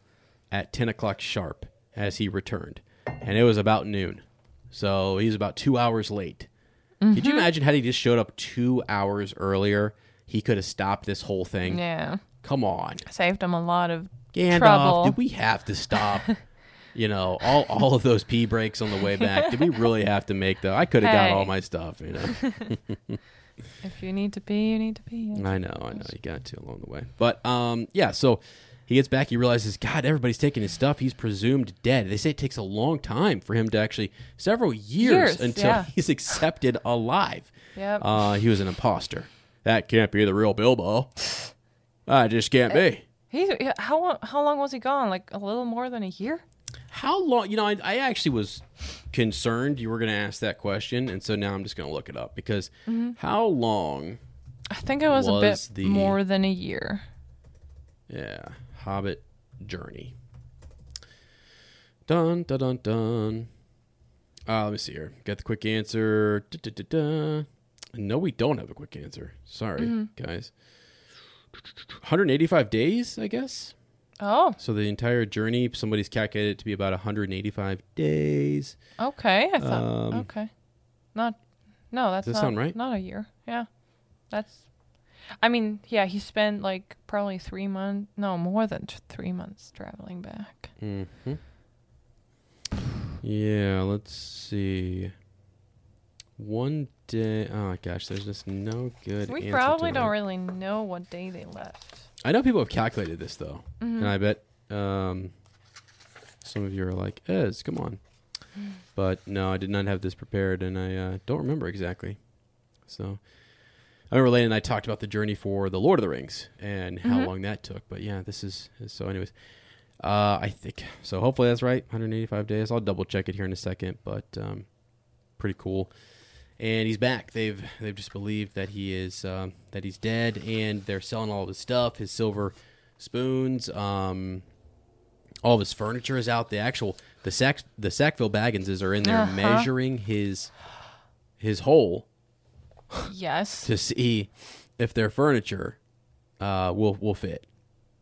at 10 o'clock sharp as he returned. And it was about noon. So he was about two hours late. Could you imagine had he just showed up two hours earlier? He could have stopped this whole thing. Yeah. Come on. Saved him a lot of Gandalf, trouble. did we have to stop? you know, all all of those pee breaks on the way back. Did we really have to make though? I could have got all my stuff. You know, If you need to pee, you need to pee. I know, I know, you got to along the way. But um, yeah. So he gets back. He realizes, God, everybody's taking his stuff. He's presumed dead. They say it takes a long time for him to actually several years, Years, until yeah. he's accepted alive. Yep. Uh, he was an imposter. That can't be the real Bilbo. I just can't be. He how long- how long was he gone? Like a little more than a year? How long? You know, I, I actually was concerned you were going to ask that question, and so now I'm just going to look it up because Mm-hmm. how long? I think it was, a bit the- more than a year. Yeah, Hobbit journey. Dun dun dun dun. Uh, let me see here. Got the quick answer. Da, da, da. No, we don't have a quick answer. Sorry, Mm-hmm. guys. 185 days, I guess. Oh, So the entire journey, somebody's calculated it to be about 185 days. okay. I thought Um, okay. Not no, that's does that not, sound right? Not a year. Yeah, that's. I mean, yeah, he spent like probably three months. No, more than t- three months traveling back. hmm Yeah, let's see. One day. Oh gosh, there's just no good. We probably don't really know what day they left. I know people have calculated this though, Mm-hmm. and I bet um, some of you are like, "Ez, come on." But no, I did not have this prepared, and I uh, don't remember exactly. So I remember Lane and I talked about the journey for the Lord of the Rings and how Mm-hmm. long that took. But yeah, this is so. Anyways, uh, I think so. Hopefully that's right. 185 days. I'll double check it here in a second, but um, pretty cool. And he's back. They've they've just believed that he is um, that he's dead, and they're selling all of his stuff, his silver spoons, um, all of his furniture is out. The actual the Sack the Sackville Bagginses are in there Uh-huh. measuring his his hole Yes, to see if their furniture uh, will will fit.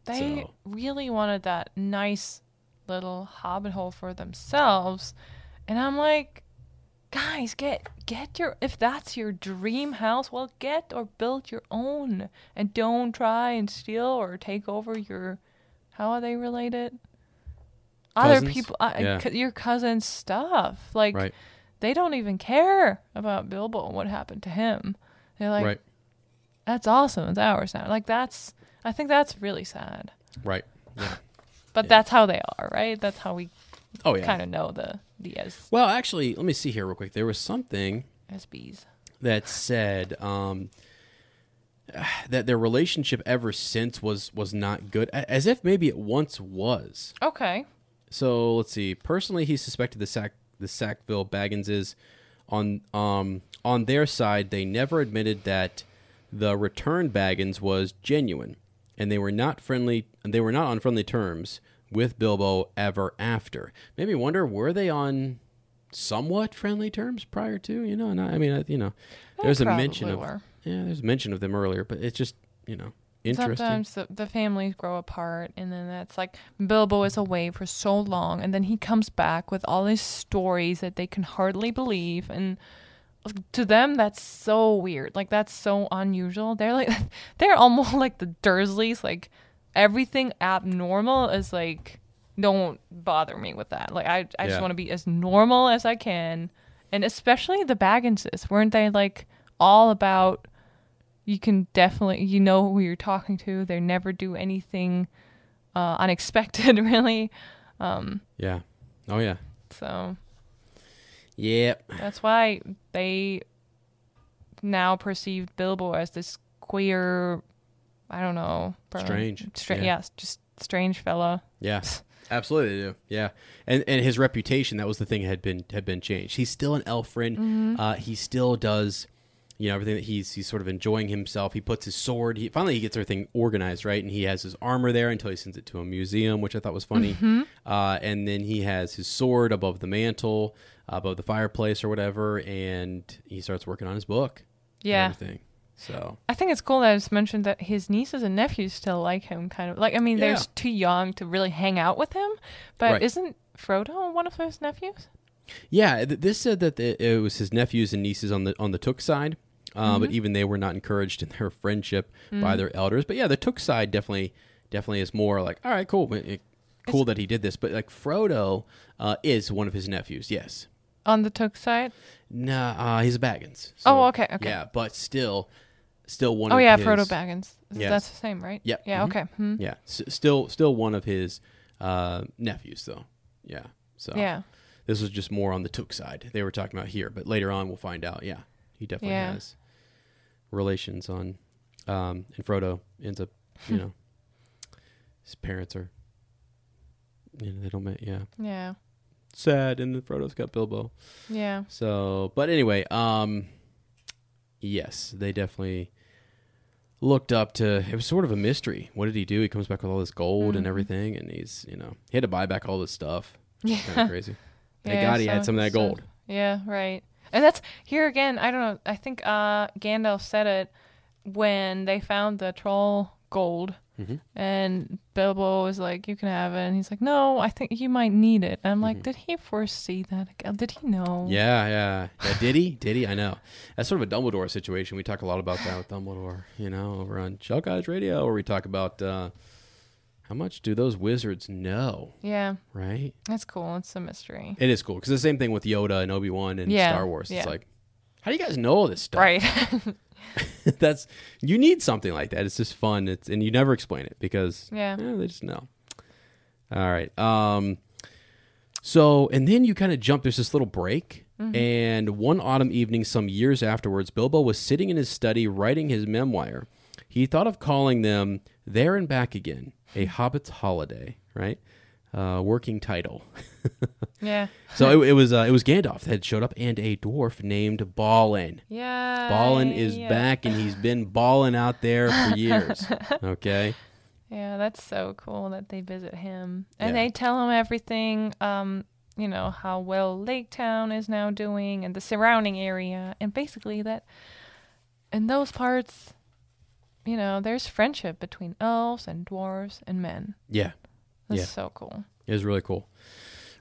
they so- really wanted that nice little hobbit hole for themselves, and I'm like, guys, get get your if that's your dream house, well, get or build your own, and don't try and steal or take over your. How are they related? Other people, uh, Yeah. your cousin's stuff, like Right. they don't even care about Bilbo and what happened to him. They're like, right. that's awesome. It's ours now. Like that's, I think that's really sad. Right. Yeah. But Yeah. that's how they are, right? That's how we Oh yeah. kind of know the the S Well, actually, let me see here real quick. There was something SBs. that said um, that their relationship ever since was was not good, as if maybe it once was. Okay. So let's see. Personally, he suspected the Sack the Sackville Bagginses on um on their side. They never admitted that the return Baggins was genuine, and they were not friendly. They were not on friendly terms with Bilbo ever after. Maybe wonder were they on somewhat friendly terms prior to? You know, not, I mean, I- you know, They there's a mention of were. yeah, there's a mention of them earlier, but it's just you know Interesting. Sometimes the, the families grow apart, and then that's like Bilbo is away for so long, and then he comes back with all these stories that they can hardly believe, and to them that's so weird. Like that's so unusual. They're like they're almost like the Dursleys. Like everything abnormal is like don't bother me with that. Like I I Yeah. just want to be as normal as I can, and especially the Bagginses. Weren't they like all about? you can definitely you know who you're talking to. They never do anything uh, unexpected, really. Um, Yeah. Oh yeah. so Yeah. that's why they now perceive Bilbo as this queer. I don't know. Strange, Stra- yeah. yeah. just strange fella. Yeah. Absolutely they do. Yeah. And and his reputation, that was the thing had been had been changed. He's still an Elfrin. Mm-hmm. Uh, he still does you know everything that he's he's sort of enjoying himself. He puts his sword. He finally he gets everything organized right, and he has his armor there until he sends it to a museum, which I thought was funny. Mm-hmm. Uh, and then he has his sword above the mantle, above the fireplace or whatever, and he starts working on his book. and Yeah. everything. So I think it's cool that it's mentioned that his nieces and nephews still like him, kind of like. I mean, they're too young to really hang out with him, but Right. isn't Frodo one of his nephews? Yeah, th- this said that it, it was his nephews and nieces on the on the Took side, uh, Mm-hmm. but even they were not encouraged in their friendship by their elders. But yeah, the Took side definitely definitely is more like, all right, cool, it- cool that he did this. But like Frodo uh, is one of his nephews. Yes, On the Took side? nah, uh, he's a Baggins. Oh, okay, okay. Yeah, but still, still one. Oh of yeah, his, Frodo Baggins. Yes. That's the same, right? Yep. Yeah. Mhm. Okay. Hmm. Yeah, s- still still one of his uh, nephews though. Yeah, so Yeah. This was just more on the Took side they were talking about here, but later on we'll find out. Yeah, he definitely Yeah. has relations on, um, and Frodo ends up, you know, his parents are, you know, they don't make yeah Yeah. sad, and then Frodo's got Bilbo. Yeah. So, but anyway, um, yes, they definitely looked up to. It was sort of a mystery. What did he do? He comes back with all this gold and everything, and he's you know he had to buy back all this stuff. Yeah. kind of crazy. Thank Yeah, God he had some of that so- gold. Yeah, right. And that's here again. I don't know. I think uh, Gandalf said it when they found the troll gold, Mm-hmm. and Bilbo was like, "You can have it," and he's like, "No, I think you might need it." And I'm Mm-hmm. like, "Did he foresee that? again? Did he know?" Yeah, yeah, yeah. Did he? Did he? I know. That's sort of a Dumbledore situation. We talk a lot about that with Dumbledore. You know, over on Shell Guys Radio, where we talk about uh, how much do those wizards know, Yeah, right? that's cool. It's a mystery. It is cool because the same thing with Yoda and Obi Wan and Yeah, Star Wars. It's like, how do you guys know all this stuff? Right. That's you need something like that. It's just fun. It's and you never explain it because Yeah. eh, they just know. All right. Um. So and then you kind of jump. There's this little break. And one autumn evening, some years afterwards, Bilbo was sitting in his study writing his memoir. He thought of calling them "There and Back Again," a Hobbit's holiday. Right. Uh, working title. yeah. So it, it was uh, it was Gandalf that had showed up and a dwarf named Balin. Yeah. Ballin is yeah. back and he's been balling out there for years. Okay. Yeah, that's so cool that they visit him and Yeah. they tell him everything. Um, you know how well Lake Town is now doing and the surrounding area, and basically that in those parts, you know, there's friendship between elves and dwarves and men. Yeah. That's Yeah. so cool. It was really cool.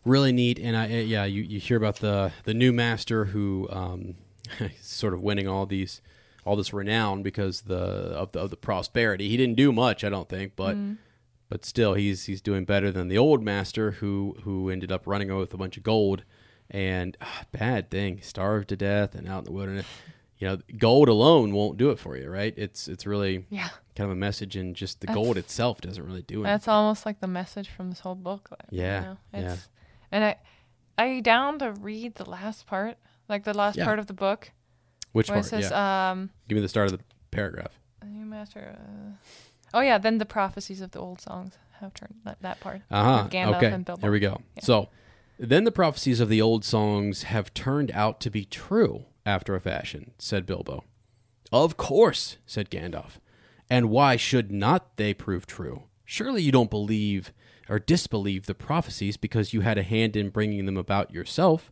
Really neat. And I, uh, yeah, you, you hear about the, the new master who, um, sort of winning all these, all this renown because the, of the, of the prosperity. He didn't do much, I don't think, but, but still he's, he's doing better than the old master who, who ended up running away with a bunch of gold and ah, bad thing, starved to death and out in the wilderness. You know, gold alone won't do it for you, right? It's, it's really, Yeah. Kind of a message and just the That's- gold itself doesn't really do anything. That's almost like the message from this whole book. like, you Yeah, know? yeah. It's, And I, I down to read the last part, like the last Yeah. part of the book, Which part? it says, yeah. um, Give me the start of the paragraph. New master. Uh, oh yeah, then the prophecies of the old songs have turned that, that part. Uh huh. Gandalf Okay. and Bilbo. Here we go. Yeah. So, then the prophecies of the old songs have turned out to be true after a fashion, said Bilbo. Of course, said Gandalf. And why should not they prove true? Surely you don't believe or disbelieve the prophecies because you had a hand in bringing them about yourself.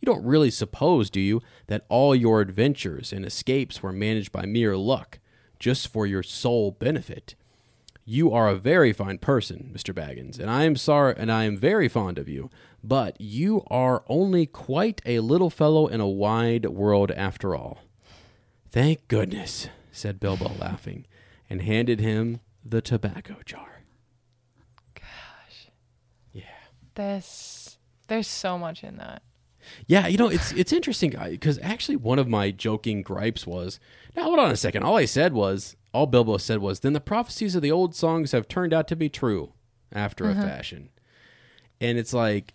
You don't really suppose, do you, that all your adventures and escapes were managed by mere luck, just for your sole benefit. You are a very fine person, Mr. Baggins, and I am sorry and I am very fond of you, but you are only quite a little fellow in a wide world after all. Thank goodness, said Bilbo laughing, and handed him the tobacco jar. Gosh. Yeah. This there's so much in that. Yeah, you know, it's it's interesting because actually one of my joking gripes was, now hold on a second. All I said was, all Bilbo said was, then the prophecies of the old songs have turned out to be true after a mm-hmm. fashion. And it's like,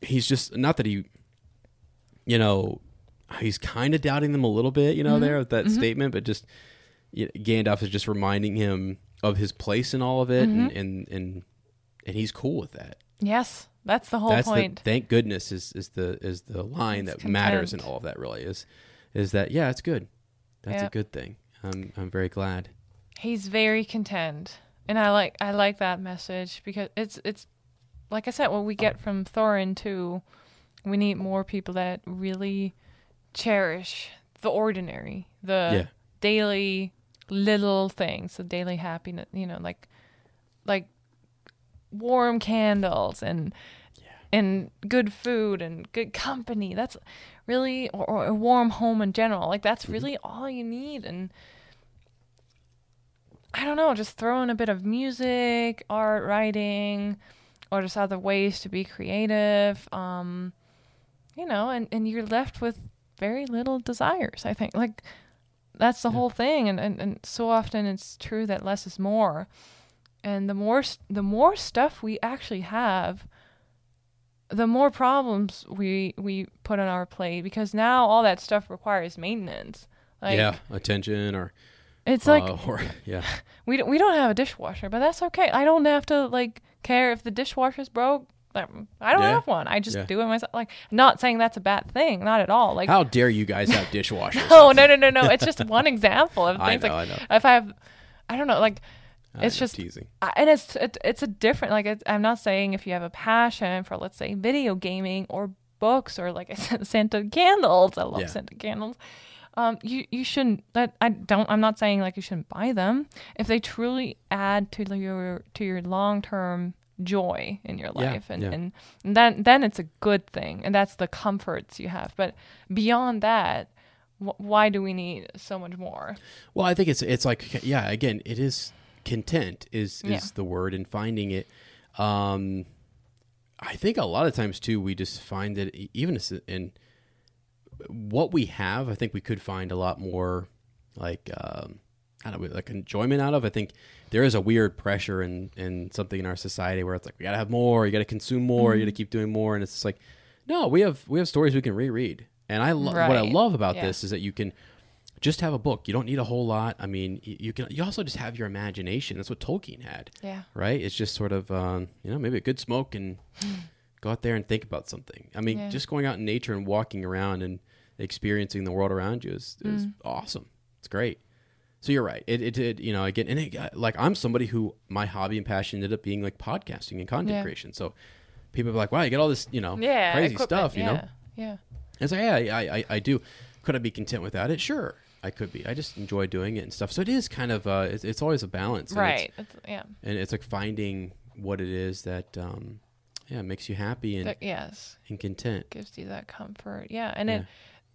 he's just, not that he, you know, he's kind of doubting them a little bit, you know, mm-hmm. there with that mm-hmm. statement, but just Gandalf is just reminding him of his place in all of it, and, mm-hmm. and, and, and he's cool with that Yes, that's the whole that's point. the thank goodness is is the is the line It's that matters in all of that really is is that yeah it's good that's a good thing i'm i'm very glad He's very content, and I like I like that message because it's it's like I said, what we get from Thorin too. We need more people that really cherish the ordinary, the Yeah. daily little things, the daily happiness. You know, like like warm candles and and good food and good company. That's really or, or a warm home in general. Like that's really all you need and I don't know, just throw in a bit of music, art, writing, or just other ways to be creative. Um, you know, and, and you're left with very little desires, I think. Like that's the whole thing and, and, and so often it's true that less is more. And the more the more stuff we actually have, the more problems we we put on our plate because now all that stuff requires maintenance. Like yeah attention or it's like uh, or yeah we don't, we don't have a dishwasher, but that's okay. I don't have to like care if the dishwasher's broke. I don't Yeah. have one. I just Yeah. do it myself. Like, not saying that's a bad thing, not at all. Like, how dare you guys have dishwashers oh no no no no! It's just one example of I things. know, like, I know. if I have, I don't know, like. I It's know, just teasing I- and it's it, it's a different like it's, I'm not saying if you have a passion for let's say video gaming or books or like I said scented candles I love Yeah. scented candles um you you shouldn't that I don't I'm not saying like you shouldn't buy them if they truly add to your to your long term joy in your Yeah, life and, yeah. and then then it's a good thing and that's the comforts you have but beyond that wh- why do we need so much more well i think it's it's like yeah again it is content is is Yeah. the word and finding it um i think a lot of times too we just find that even in what we have i think we could find a lot more like um I don't know, like enjoyment out of. I think there is a weird pressure in, in something in our society where it's like we gotta have more, you gotta consume more, you gotta keep doing more, and it's just like, no, we have we have stories we can reread. And I lo- what I love about Yeah. this is that you can just have a book. You don't need a whole lot. I mean, y- you can. You also just have your imagination. That's what Tolkien had, yeah right? It's just sort of, um, you know, maybe a good smoke and go out there and think about something. I mean, Yeah. just going out in nature and walking around and experiencing the world around you is, is Mm. awesome. It's great. So you're right. It, it, it you know, again, and it, got- like I'm somebody who my hobby and passion ended up being like podcasting and content Yeah. creation. So people are like, wow, you get all this, you know, yeah crazy stuff, you know? yeah, yeah It's like, yeah, I, I, I do. Could I be content without it? Sure, I could be. I just enjoy doing it and stuff. So it is kind of, uh, it's, it's always a balance, and right It's, it's, yeah and it's like finding what it is that, um, yeah, makes you happy and, that, yes and content. gives you that comfort yeah and Yeah. it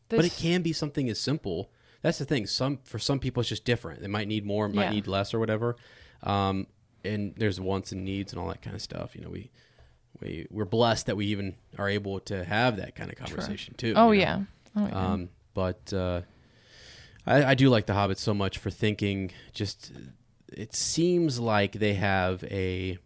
but it can be something as simple. That's the thing. Some for some people it's just different. They might need more, might Yeah. need less, or whatever. Um, and there's wants and needs and all that kind of stuff. You know, we we we're blessed that we even are able to have that kind of conversation too. oh you know? yeah oh yeah Um, but uh, I, I do like the Hobbit so much for thinking. Just it seems like they have a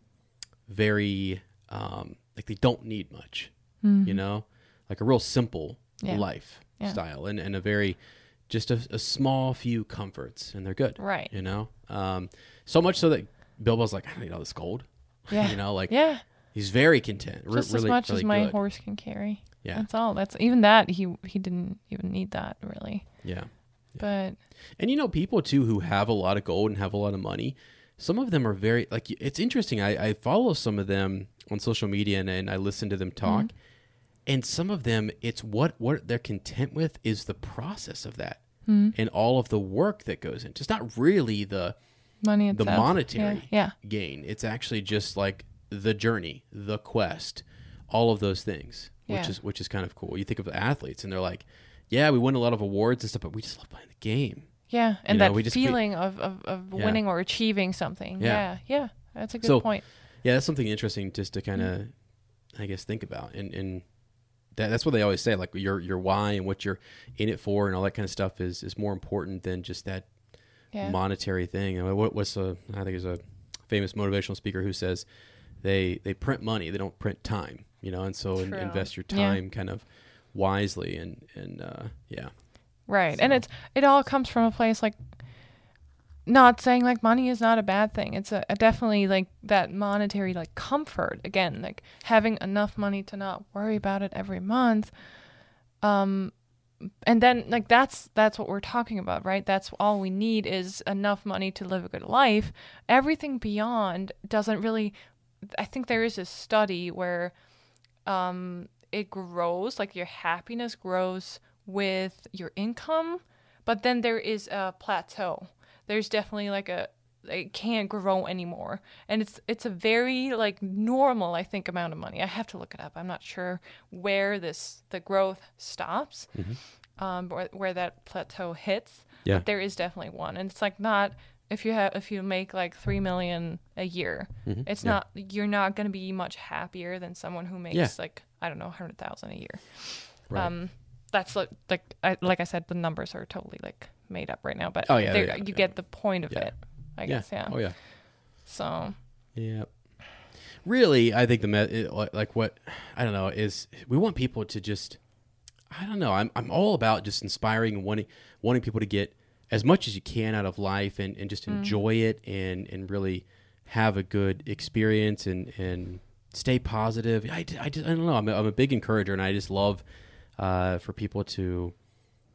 very um, like they don't need much. You know, like a real simple Mm-hmm. Yeah. life Yeah. style, and, and a very just a, a small few comforts, and they're good. Right. You know, um, so much so that Bilbo's like, I don't need all this gold. yeah you know, like yeah he's very content. re- just really, as much really as my good. horse can carry Yeah. that's all that's even that he he didn't even need that really Yeah. but And you know, people too who have a lot of gold and have a lot of money, some of them are very like it's interesting. I, I follow some of them on social media and, and I listen to them talk. Mm-hmm. And some of them, it's what what they're content with is the process of that. Hmm. and all of the work that goes into. It's not really the Money the monetary Yeah. gain. It's actually just like the journey, the quest, all of those things, which Yeah. is which is kind of cool. You think of the athletes, and they're like, "Yeah, we win a lot of awards and stuff, but we just love playing the game." Yeah. Yeah. And know, that just- we- feeling of, of, of Yeah. winning or achieving something. Yeah. Yeah. Yeah. That's a good So- point. Yeah, that's something interesting just to kind of, hmm. I guess, think about, and and that, that's what they always say, like your your why and what you're in it for, and all that kind of stuff is is more important than just that Yeah. monetary thing. And what, what's a I think there's a famous motivational speaker who says they they print money, they don't print time, you know, and so in, invest your Yeah. time kind of wisely and and uh, yeah, Right. And it's it all comes from a place like not saying like money is not a bad thing. It's a, a definitely like that monetary like comfort again, like having enough money to not worry about it every month. Um and then like that's that's what we're talking about, right? That's all we need is enough money to live a good life. Everything beyond doesn't really I think there is a study where um it grows like your happiness grows with your income but then there is a plateau there's definitely like a it can't grow anymore and it's it's a very like normal i think amount of money i have to look it up i'm not sure where this the growth stops um where, where that plateau hits Yeah. but there is definitely one and it's like not if you have if you make like three million a year it's Yeah. not you're not going to be much happier than someone who makes Yeah. like i don't know 100000 a year right. um that's like like I, like i said the numbers are totally like made up right now but Oh, yeah, yeah, you get the point of it i guess yeah, oh yeah, so yeah. Really, I think the me- like what I don't know is we want people to just I don't know. I'm I'm all about just inspiring and wanting wanting people to get as much as you can out of life and, and just enjoy it and and really have a good experience and and stay positive. I, I, just, I don't know. I'm a, I'm a big encourager and I just love uh, for people to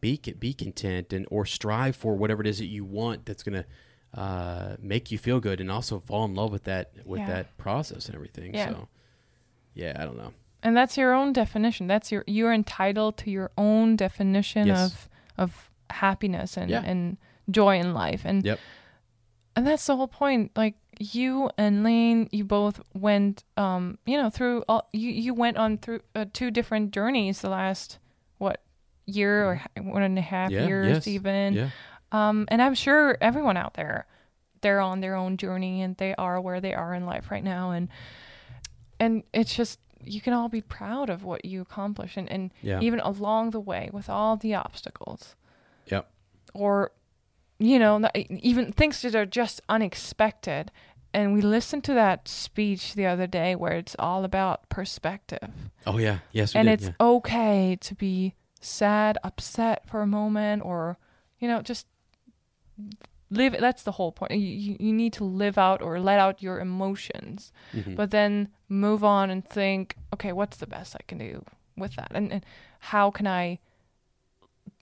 be be content and or strive for whatever it is that you want that's gonna uh, make you feel good and also fall in love with that with Yeah. that process and everything. Yeah. So yeah, I don't know. and that's your own definition that's your you're entitled to your own definition Yes. of of happiness and Yeah. and joy in life and Yep. and that's the whole point like you and lane you both went um you know through all you you went on through uh, two different journeys the last what year or one and a half Mm-hmm. Yeah. years yes. even Yeah. um and i'm sure everyone out there they're on their own journey and they are where they are in life right now and and it's just you can all be proud of what you accomplish and, and Yeah. even along the way with all the obstacles Yep. or you know even things that are just unexpected and we listened to that speech the other day where it's all about perspective Oh yeah. Yes. We and did, it's yeah. okay to be sad upset for a moment or you know just live that's the whole point you, you, need to live out or let out your emotions Mhm. but then move on and think okay what's the best i can do with that and, and how can i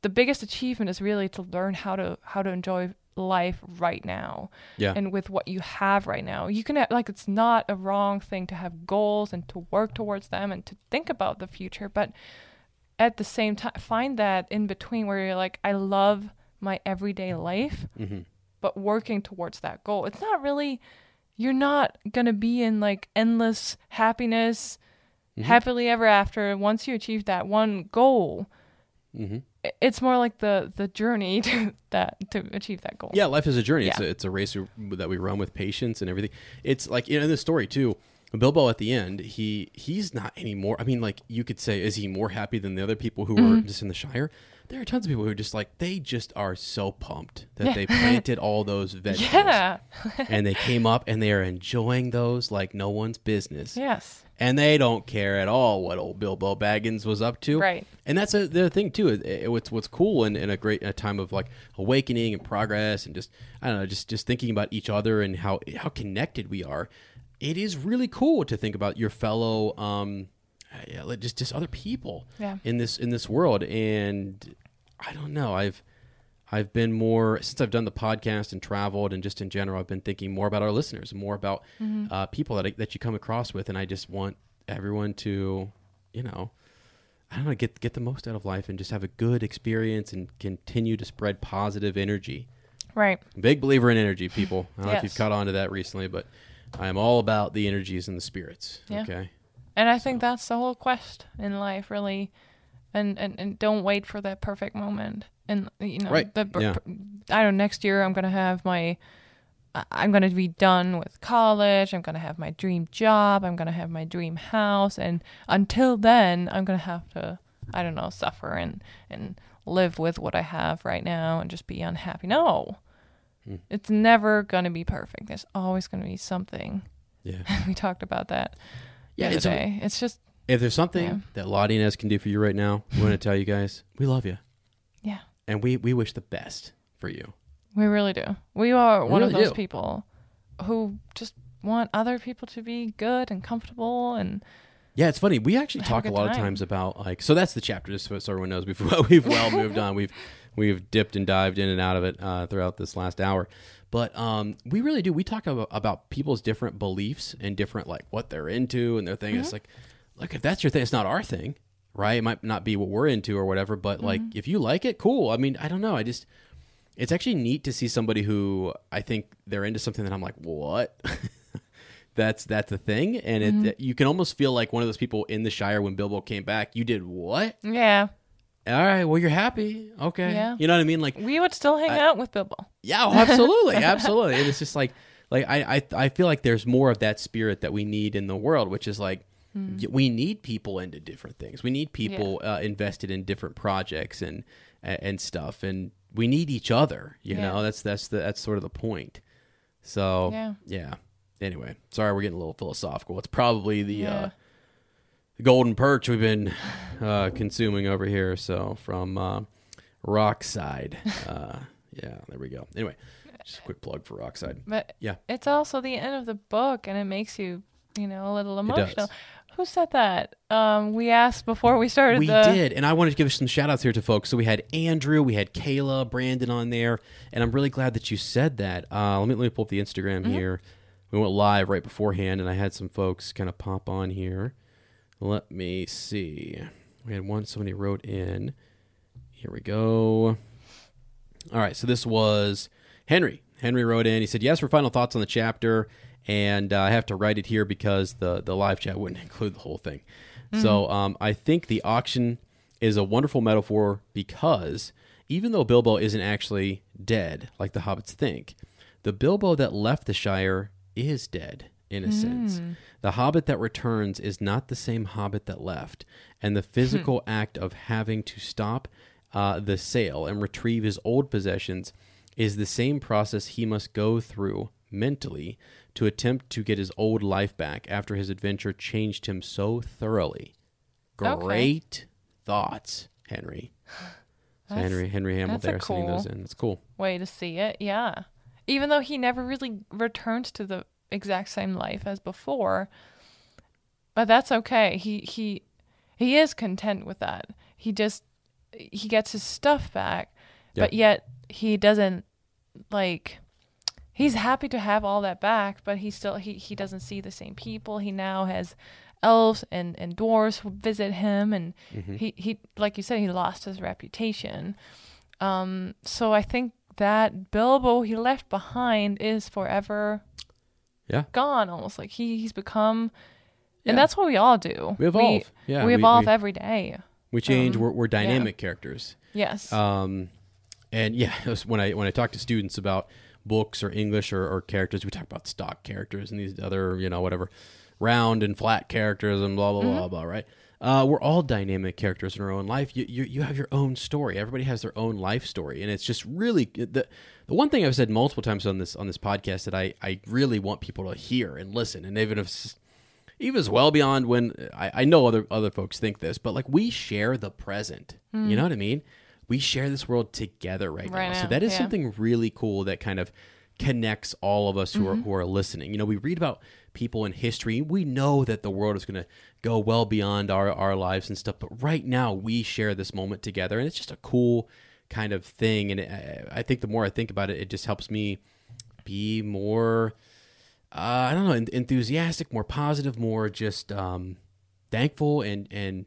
the biggest achievement is really to learn how to how to enjoy life right now yeah. and with what you have right now you can like it's not a wrong thing to have goals and to work towards them and to think about the future but at the same time find that in between where you're like i love my everyday life hmm but working towards that goal it's not really you're not to be in like endless happiness Mm-hmm. happily ever after once you achieve that one goal hmm it's more like the the journey to that to achieve that goal Yeah, life is a journey. It's a, it's a race that we run with patience and everything. It's like you know, in the story too. Bilbo at the end, he he's not anymore. I mean, like you could say, is he more happy than the other people who Mm-hmm. were just in the Shire? There are tons of people who are just like they just are so pumped that they planted all those vegetables yeah and they came up and they are enjoying those like no one's business. yes and they don't care at all what old Bilbo Baggins was up to. Right. And that's a, the thing too. It, it- what's what's cool and, and a great a time of like awakening and progress and just I don't know, just just thinking about each other and how how connected we are. It is really cool to think about your fellow, um, yeah, just just other people Yeah. in this in this world. And I don't know, I've I've been more since I've done the podcast and traveled and just in general, I've been thinking more about our listeners, more about uh, people that I, that you come across with, and I just want everyone to, you know, I don't know, get get the most out of life and just have a good experience and continue to spread positive energy. Right. Big believer in energy, people. I don't know if you've caught on to that recently, but I am all about the energies and the spirits. Yeah. Okay. And I think that's the whole quest in life, really. And, and, and don't wait for that perfect moment. And you know, Right. the, Yeah. I don't. know, Next year, I'm gonna have my. I'm gonna be done with college. I'm gonna have my dream job. I'm gonna have my dream house. And until then, I'm gonna have to. I don't know, suffer and and live with what I have right now and just be unhappy. No, Hmm. it's never gonna be perfect. There's always gonna be something. Yeah. we talked about that. Yeah, it's a- It's just If there's something Yeah. that Lottie and Inez can do for you right now, we want to tell you guys we love you yeah. and we we wish the best for you. We really do. We are We one of those do. people who just want other people to be good and comfortable and Yeah, it's funny. We actually a talk a good lot of times about like so that's the chapter just so so everyone knows before we've well moved on. We've we've dipped and dived in and out of it uh, throughout this last hour. But um, we really do. We talk about, about people's different beliefs and different like what they're into and their thing. Mm-hmm. It's like, look, if that's your thing, it's not our thing, right? It might not be what we're into or whatever. But like, Mm-hmm. if you like it, cool. I mean, I don't know. I just it's actually neat to see somebody who I think they're into something that I'm like, what? that's that's the thing, and Mm-hmm. it you can almost feel like one of those people in the Shire when Bilbo came back. You did what? yeah, All right, well you're happy, okay. Yeah. You know what I mean? Like, we would still hang out with Bilbo. yeah, oh, absolutely, absolutely. And it's just like, like I, I I feel like there's more of that spirit that we need in the world, which is like. y- We need people into different things. We need people uh, invested in different projects and and stuff, and we need each other. You Yeah. know, that's that's the that's sort of the point. So Yeah. yeah. Anyway, sorry we're getting a little philosophical. It's probably the Yeah. uh, the golden perch we've been uh, consuming over here. So from uh, Rockside, uh, yeah, there we go. Anyway, just a quick plug for Rockside. But Yeah. it's also the end of the book, and it makes you, you know, a little emotional. Who said that? Um, we asked before we started. We the, did, and I wanted to give some shout outs here to folks. So we had Andrew, we had Kayla, Brandon on there, and I'm really glad that you said that. Uh, let me let me pull up the Instagram Mm-hmm. here. We went live right beforehand, and I had some folks kind of pop on here. Let me see. We had one somebody wrote in. Here we go. All right, so this was Henry. Henry wrote in. He said, "Yes, for final thoughts on the chapter, and uh, I have to write it here because the the live chat wouldn't include the whole thing. So um, I think the auction is a wonderful metaphor because even though Bilbo isn't actually dead like the hobbits think, the Bilbo that left the Shire is dead in a sense. The hobbit that returns is not the same hobbit that left, and the physical act of having to stop uh, the sale and retrieve his old possessions is the same process he must go through mentally to attempt to get his old life back after his adventure changed him so thoroughly. Okay. Great thoughts, Henry. So Henry Henry Hamill there sending those in. It's cool. way to see it. Yeah. Even though he never really returns to the exact same life as before, but that's okay. He he he is content with that. He just he gets his stuff back, but yet he doesn't like he's happy to have all that back, but he still he he doesn't see the same people. He now has elves and and dwarves who visit him and he he like you said he lost his reputation. Um, so I think that Bilbo he left behind is forever Yeah. gone, almost like he he's become, Yeah. and that's what we all do. We evolve. Yeah, we we- evolve we- every day. We change. Um, we're, we're dynamic characters. Yes. Um, and yeah, when I when I talk to students about books or English or, or characters, we talk about stock characters and these other you know whatever round and flat characters and blah blah blah blah. Right? Uh, we're all dynamic characters in our own life. You, you you have your own story. Everybody has their own life story, and it's just really the the one thing I've said multiple times on this on this podcast that I I really want people to hear and listen, and even if even as well beyond when I, I know other other folks think this, but like we share the present. You know what I mean? We share this world together right, Right now. So that is yeah. something really cool that kind of connects all of us who are who are listening. You know, we read about people in history. We know that the world is going to go well beyond our our lives and stuff, but right now we share this moment together and it's just a cool kind of thing and it, I think the more I think about it, it just helps me be more uh, I don't know, en- enthusiastic, more positive, more just um, thankful and and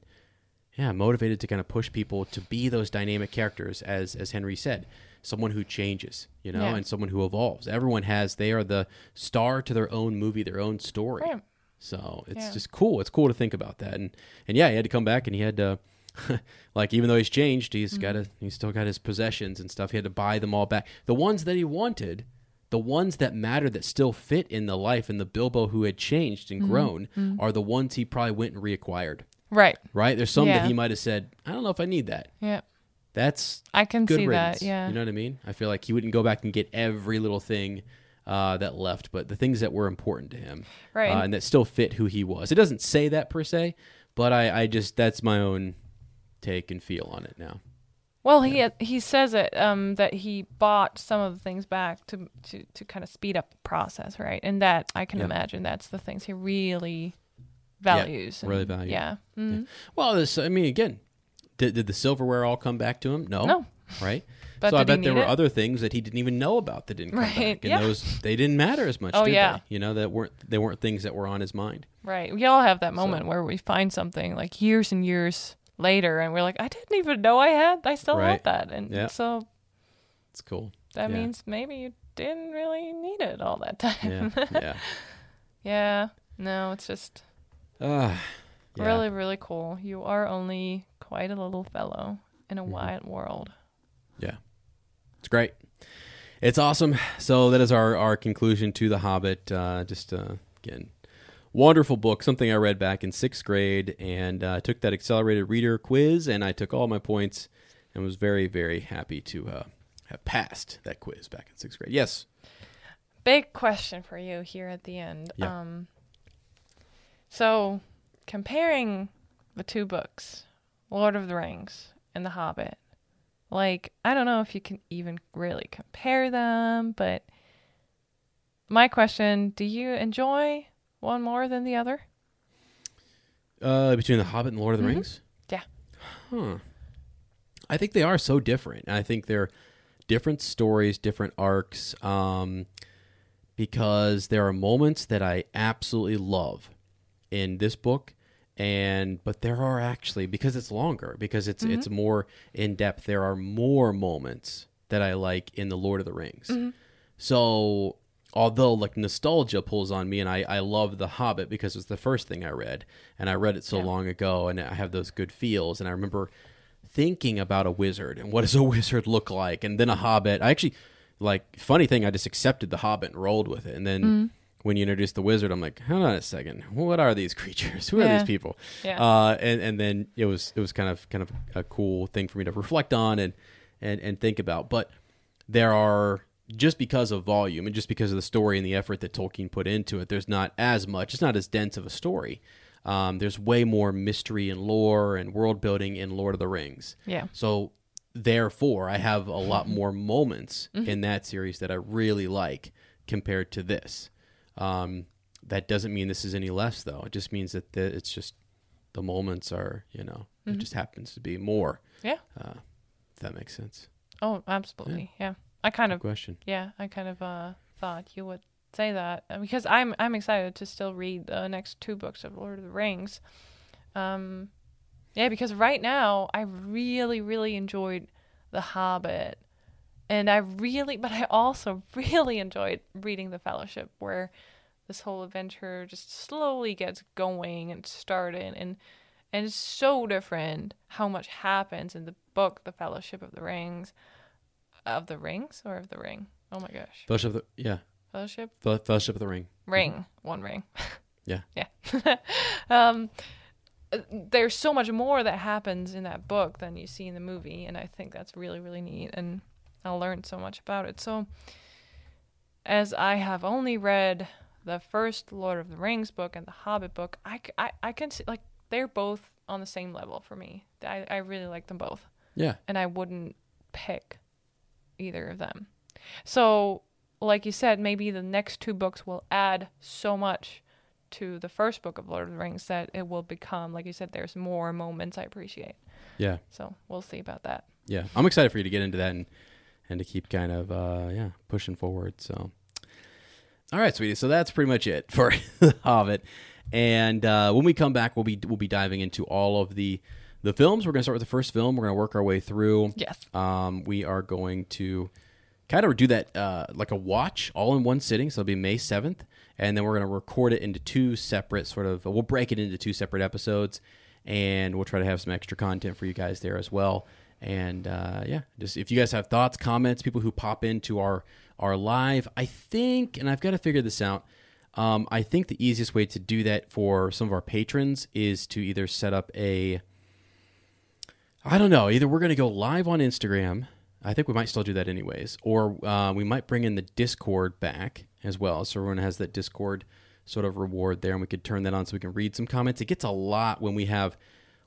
yeah, motivated to kind of push people to be those dynamic characters, as as Henry said, someone who changes, you know, Yeah. and someone who evolves. Everyone has they are the star to their own movie, their own story. Right. So it's Yeah. just cool. It's cool to think about that, and and yeah, he had to come back, and he had to. like even though he's changed, he's got Mm-hmm. to he's still got his possessions and stuff. He had to buy them all back. The ones that he wanted, the ones that matter that still fit in the life and the Bilbo who had changed Mm-hmm. and grown are the ones he probably went and reacquired. Right. Right? There's some Yeah. that he might have said, I don't know if I need that. Yeah. That's I can good see riddance. that. Yeah. You know what I mean? I feel like he wouldn't go back and get every little thing uh, that left, but the things that were important to him, Right. uh, and that still fit who he was. It doesn't say that per se, but I, I just that's my own take and feel on it now. Well, he he says it um, that he bought some of the things back to to to kind of speed up the process, right? And that I can Yeah. imagine that's the things he really values. really and- valued. Yeah. Mhm. Well, this I mean, again, did, did the silverware all come back to him? No, No. right? But so I bet there were it? other things that he didn't even know about that didn't come Right, back, and yeah. those they didn't matter as much. Oh, did yeah. they? you know that weren't they weren't things that were on his mind. Right. We all have that moment where we find something like years and years later, and we're like, I didn't even know I had. I still Right. have that, and Yeah. so It's cool. that Yeah. means maybe you didn't really need it all that time. Yeah, yeah. yeah. No, it's just ah, yeah. really, really cool. You are only quite a little fellow in Mm-hmm. a wide world. Yeah. It's great. It's awesome. So that is our, our conclusion to The Hobbit. Uh, just, uh, again, wonderful book. Something I read back in sixth grade and uh, took that accelerated reader quiz and I took all my points and was very, very happy to uh, have passed that quiz back in sixth grade. Yes. Big question for you here at the end. Yeah. Um, so, comparing the two books, Lord of the Rings and The Hobbit, like, I don't know if you can even really compare them, but my question do you enjoy one more than the other? Uh, between The Hobbit and Lord of the Mhm. Rings? Yeah. Huh. I think they are so different. I think they're different stories, different arcs, um, because there are moments that I absolutely love in this book, and but there are actually because it's longer, because it's mm-hmm. it's more in depth. There are more moments that I like in the Lord of the Rings. Mm-hmm. So although like nostalgia pulls on me and I, I love The Hobbit because it's the first thing I read and I read it so Yeah. long ago and I have those good feels and I remember thinking about a wizard and what does a wizard look like and then a mm-hmm. hobbit. I actually like funny thing I just accepted The Hobbit and rolled with it and then Mm-hmm. When you introduced the wizard I'm like hold on a second what are these creatures who are these people Yeah. uh, and and then it was it was kind of kind of a cool thing for me to reflect on and and and think about but there are just because of volume and just because of the story and the effort that Tolkien put into it, there's not as much. It's not as dense of a story. Um, there's way more mystery and lore and world building in Lord of the Rings. Yeah. So therefore, I have a lot more moments in that series that I really like compared to this. Um, that doesn't mean this is any less, though. It just means that the, it's just the moments are, you know, it just happens to be more. Yeah. Uh, if that makes sense. Oh, absolutely. Yeah. I kind of Question. Yeah, I kind of uh, thought you would say that uh, because I'm I'm excited to still read the next two books of Lord of the Rings. Um, yeah, because right now I really really enjoyed The Hobbit, and I really, but I also really enjoyed reading The Fellowship, where this whole adventure just slowly gets going and started, and and it's so different how much happens in the book, The Fellowship of the Rings of the rings or of the ring? Oh my gosh. Fellowship of the, yeah. Fellowship? Fel- Fellowship of the Ring. Ring. One ring. Yeah. yeah. um there's so much more that happens in that book than you see in the movie and I think that's really really neat and I learned so much about it. So as I have only read the first Lord of the Rings book and the Hobbit book, I I can see like they're both on the same level for me. I, I really like them both Yeah. and I wouldn't pick either of them. So, like you said, maybe the next two books will add so much to the first book of Lord of the Rings that it will become, like you said, there's more moments I appreciate. Yeah. So we'll see about that. Yeah. I'm excited for you to get into that and, and to keep kind of, uh, yeah, pushing forward. So, all right, sweetie. So that's pretty much it for The Hobbit. And uh, when we come back, we'll be we'll be diving into all of the the films. We're going to start with the first film. We're going to work our way through. Yes. Um, we are going to kind of do that uh, like a watch all in one sitting. So it'll be May 7th. And then we're going to record it into two separate sort of, we'll break it into two separate episodes. And we'll try to have some extra content for you guys there as well. And uh, yeah, just if you guys have thoughts, comments, people who pop into our our live, I think, and I've got to figure this out. Um, I think the easiest way to do that for some of our patrons is to either set up a I don't know. Either we're going to go live on Instagram. I think we might still do that anyways, or uh, we might bring in the Discord back as well, so everyone has that Discord sort of reward there, and we could turn that on so we can read some comments. It gets a lot when we have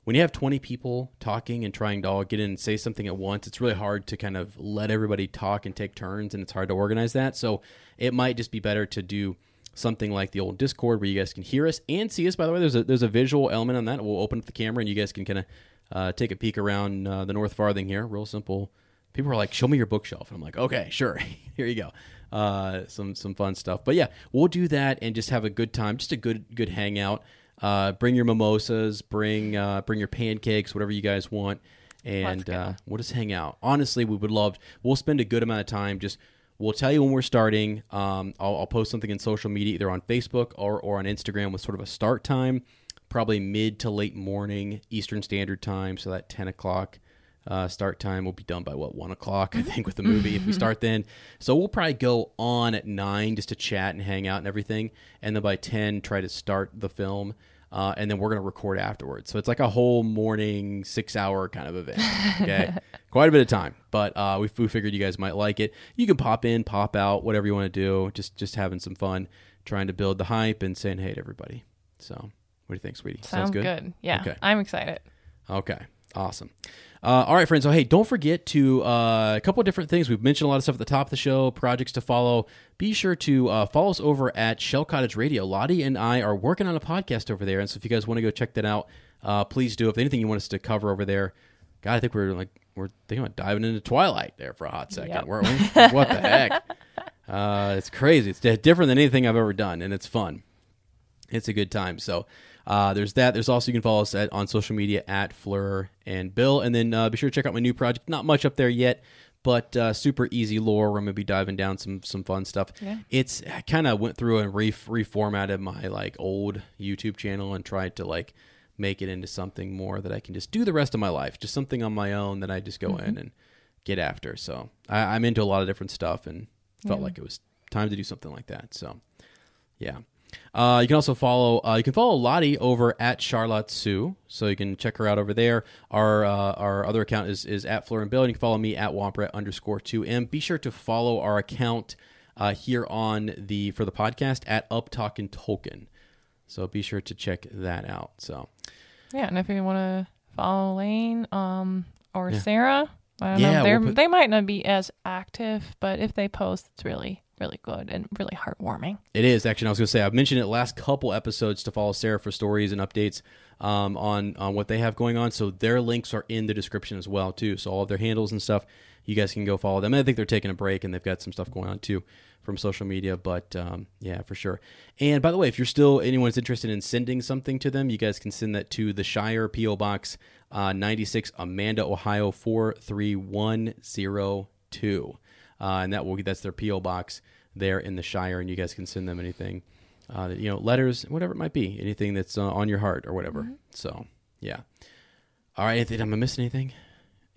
when you have 20 people talking and trying to all get in and say something at once. It's really hard to kind of let everybody talk and take turns, and it's hard to organize that. So it might just be better to do something like the old Discord where you guys can hear us and see us. By the way, there's a there's a visual element on that. We'll open up the camera and you guys can kind of uh, take a peek around uh, the North Farthing here. Real simple. People are like, "Show me your bookshelf," and I'm like, "Okay, sure. here you go." Uh, some some fun stuff. But yeah, we'll do that and just have a good time. Just a good good hangout. Uh, bring your mimosas. Bring uh, bring your pancakes. Whatever you guys want. And uh, we'll just hang out. Honestly, we would love. We'll spend a good amount of time just We'll tell you when we're starting. Um, I'll, I'll post something in social media, either on Facebook or, or on Instagram, with sort of a start time, probably mid to late morning Eastern Standard Time. So that 10 o'clock uh, start time will be done by what one o'clock, I think, with the movie if we start then. So we'll probably go on at nine just to chat and hang out and everything, and then by 10 try to start the film. Uh, and then we're going to record afterwards. So it's like a whole morning, six hour kind of event. Okay. Quite a bit of time, but uh, we, we figured you guys might like it. You can pop in, pop out, whatever you want to do. Just just having some fun, trying to build the hype and saying hey to everybody. So what do you think, sweetie? Sounds good. Yeah. Okay. I'm excited. Okay, awesome. Uh, all right, friends. So, hey, don't forget to uh, a couple of different things. We've mentioned a lot of stuff at the top of the show, projects to follow. Be sure to uh, follow us over at Shell Cottage Radio. Lottie and I are working on a podcast over there, and so if you guys want to go check that out, uh, please do. If anything you want us to cover over there, God, I think we're like we're thinking about diving into Twilight there for a hot second. Yep. We're, what the heck? Uh, it's crazy. It's different than anything I've ever done, and it's fun it's a good time. So uh, there's that. There's also you can follow us at, on social media at Fleur and Bill, and then uh, be sure to check out my new project. Not much up there yet, but uh, super easy lore. Where I'm gonna be diving down some some fun stuff. Yeah. It's kind of went through and re- reformatted my like old YouTube channel and tried to like make it into something more that I can just do the rest of my life, just something on my own that I just go in and get after. So I, I'm into a lot of different stuff and felt like it was time to do something like that. So yeah. Uh, you can also follow. Uh, you can follow Lottie over at Charlotte Sue, so you can check her out over there. Our uh, our other account is is at Fleur and Bill, and you can follow me at Wompret underscore two M. Be sure to follow our account uh, here on the for the podcast at Up Talkin' Tolkien. So be sure to check that out. So Yeah, and if you want to follow Lane um, or Yeah. Sarah, I don't Yeah, know, we'll put- they might not be as active, but if they post, it's really, really good and really heartwarming. It is actually. I was going to say I've mentioned it last couple episodes to follow Sarah for stories and updates um, on on what they have going on. So their links are in the description as well too. So all of their handles and stuff, you guys can go follow them. I think they're taking a break and they've got some stuff going on too from social media. But um, yeah, for sure. And by the way, if you're still anyone's interested in sending something to them, you guys can send that to the Shire PO Box uh, 96 Amanda Ohio 43102 uh, and that will that's their PO box there in the Shire, and you guys can send them anything, uh, you know, letters, whatever it might be, anything that's uh, on your heart or whatever. So, yeah. All right, Anthony, am I missing anything?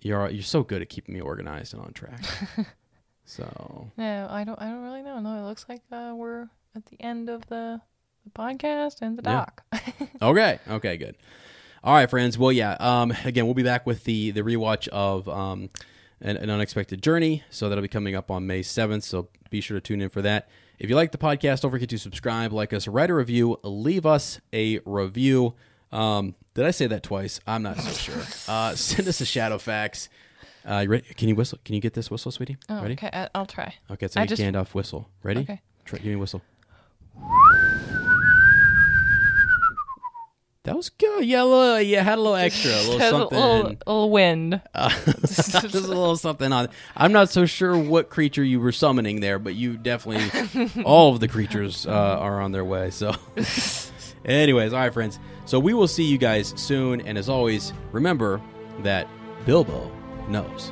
You're you're so good at keeping me organized and on track. so No, I don't. I don't really know. No, it looks like uh, we're at the end of the, the podcast and the Yeah. doc. okay, okay, good. All right, friends. Well, yeah. Um, again, we'll be back with the the rewatch of um, an, an unexpected journey. So that'll be coming up on May seventh. So be sure to tune in for that. If you like the podcast, don't forget to subscribe, like us, write a review, leave us a review. Um, did I say that twice? I'm not so sure. Uh, send us a Shadowfax. Uh, you ready? Can you whistle? Can you get this whistle, sweetie? Oh, ready? okay, I, I'll try. Okay, it's I a just- whistle. Ready? Okay. Try, give me a whistle. That was good. Yeah, a little, yeah, had a little extra, a little Has a little, little wind. Uh, just a little something on. I'm not so sure what creature you were summoning there, but you definitely all of the creatures uh, are on their way. So, Anyways, all right, friends. So we will see you guys soon. And as always, remember that Bilbo knows.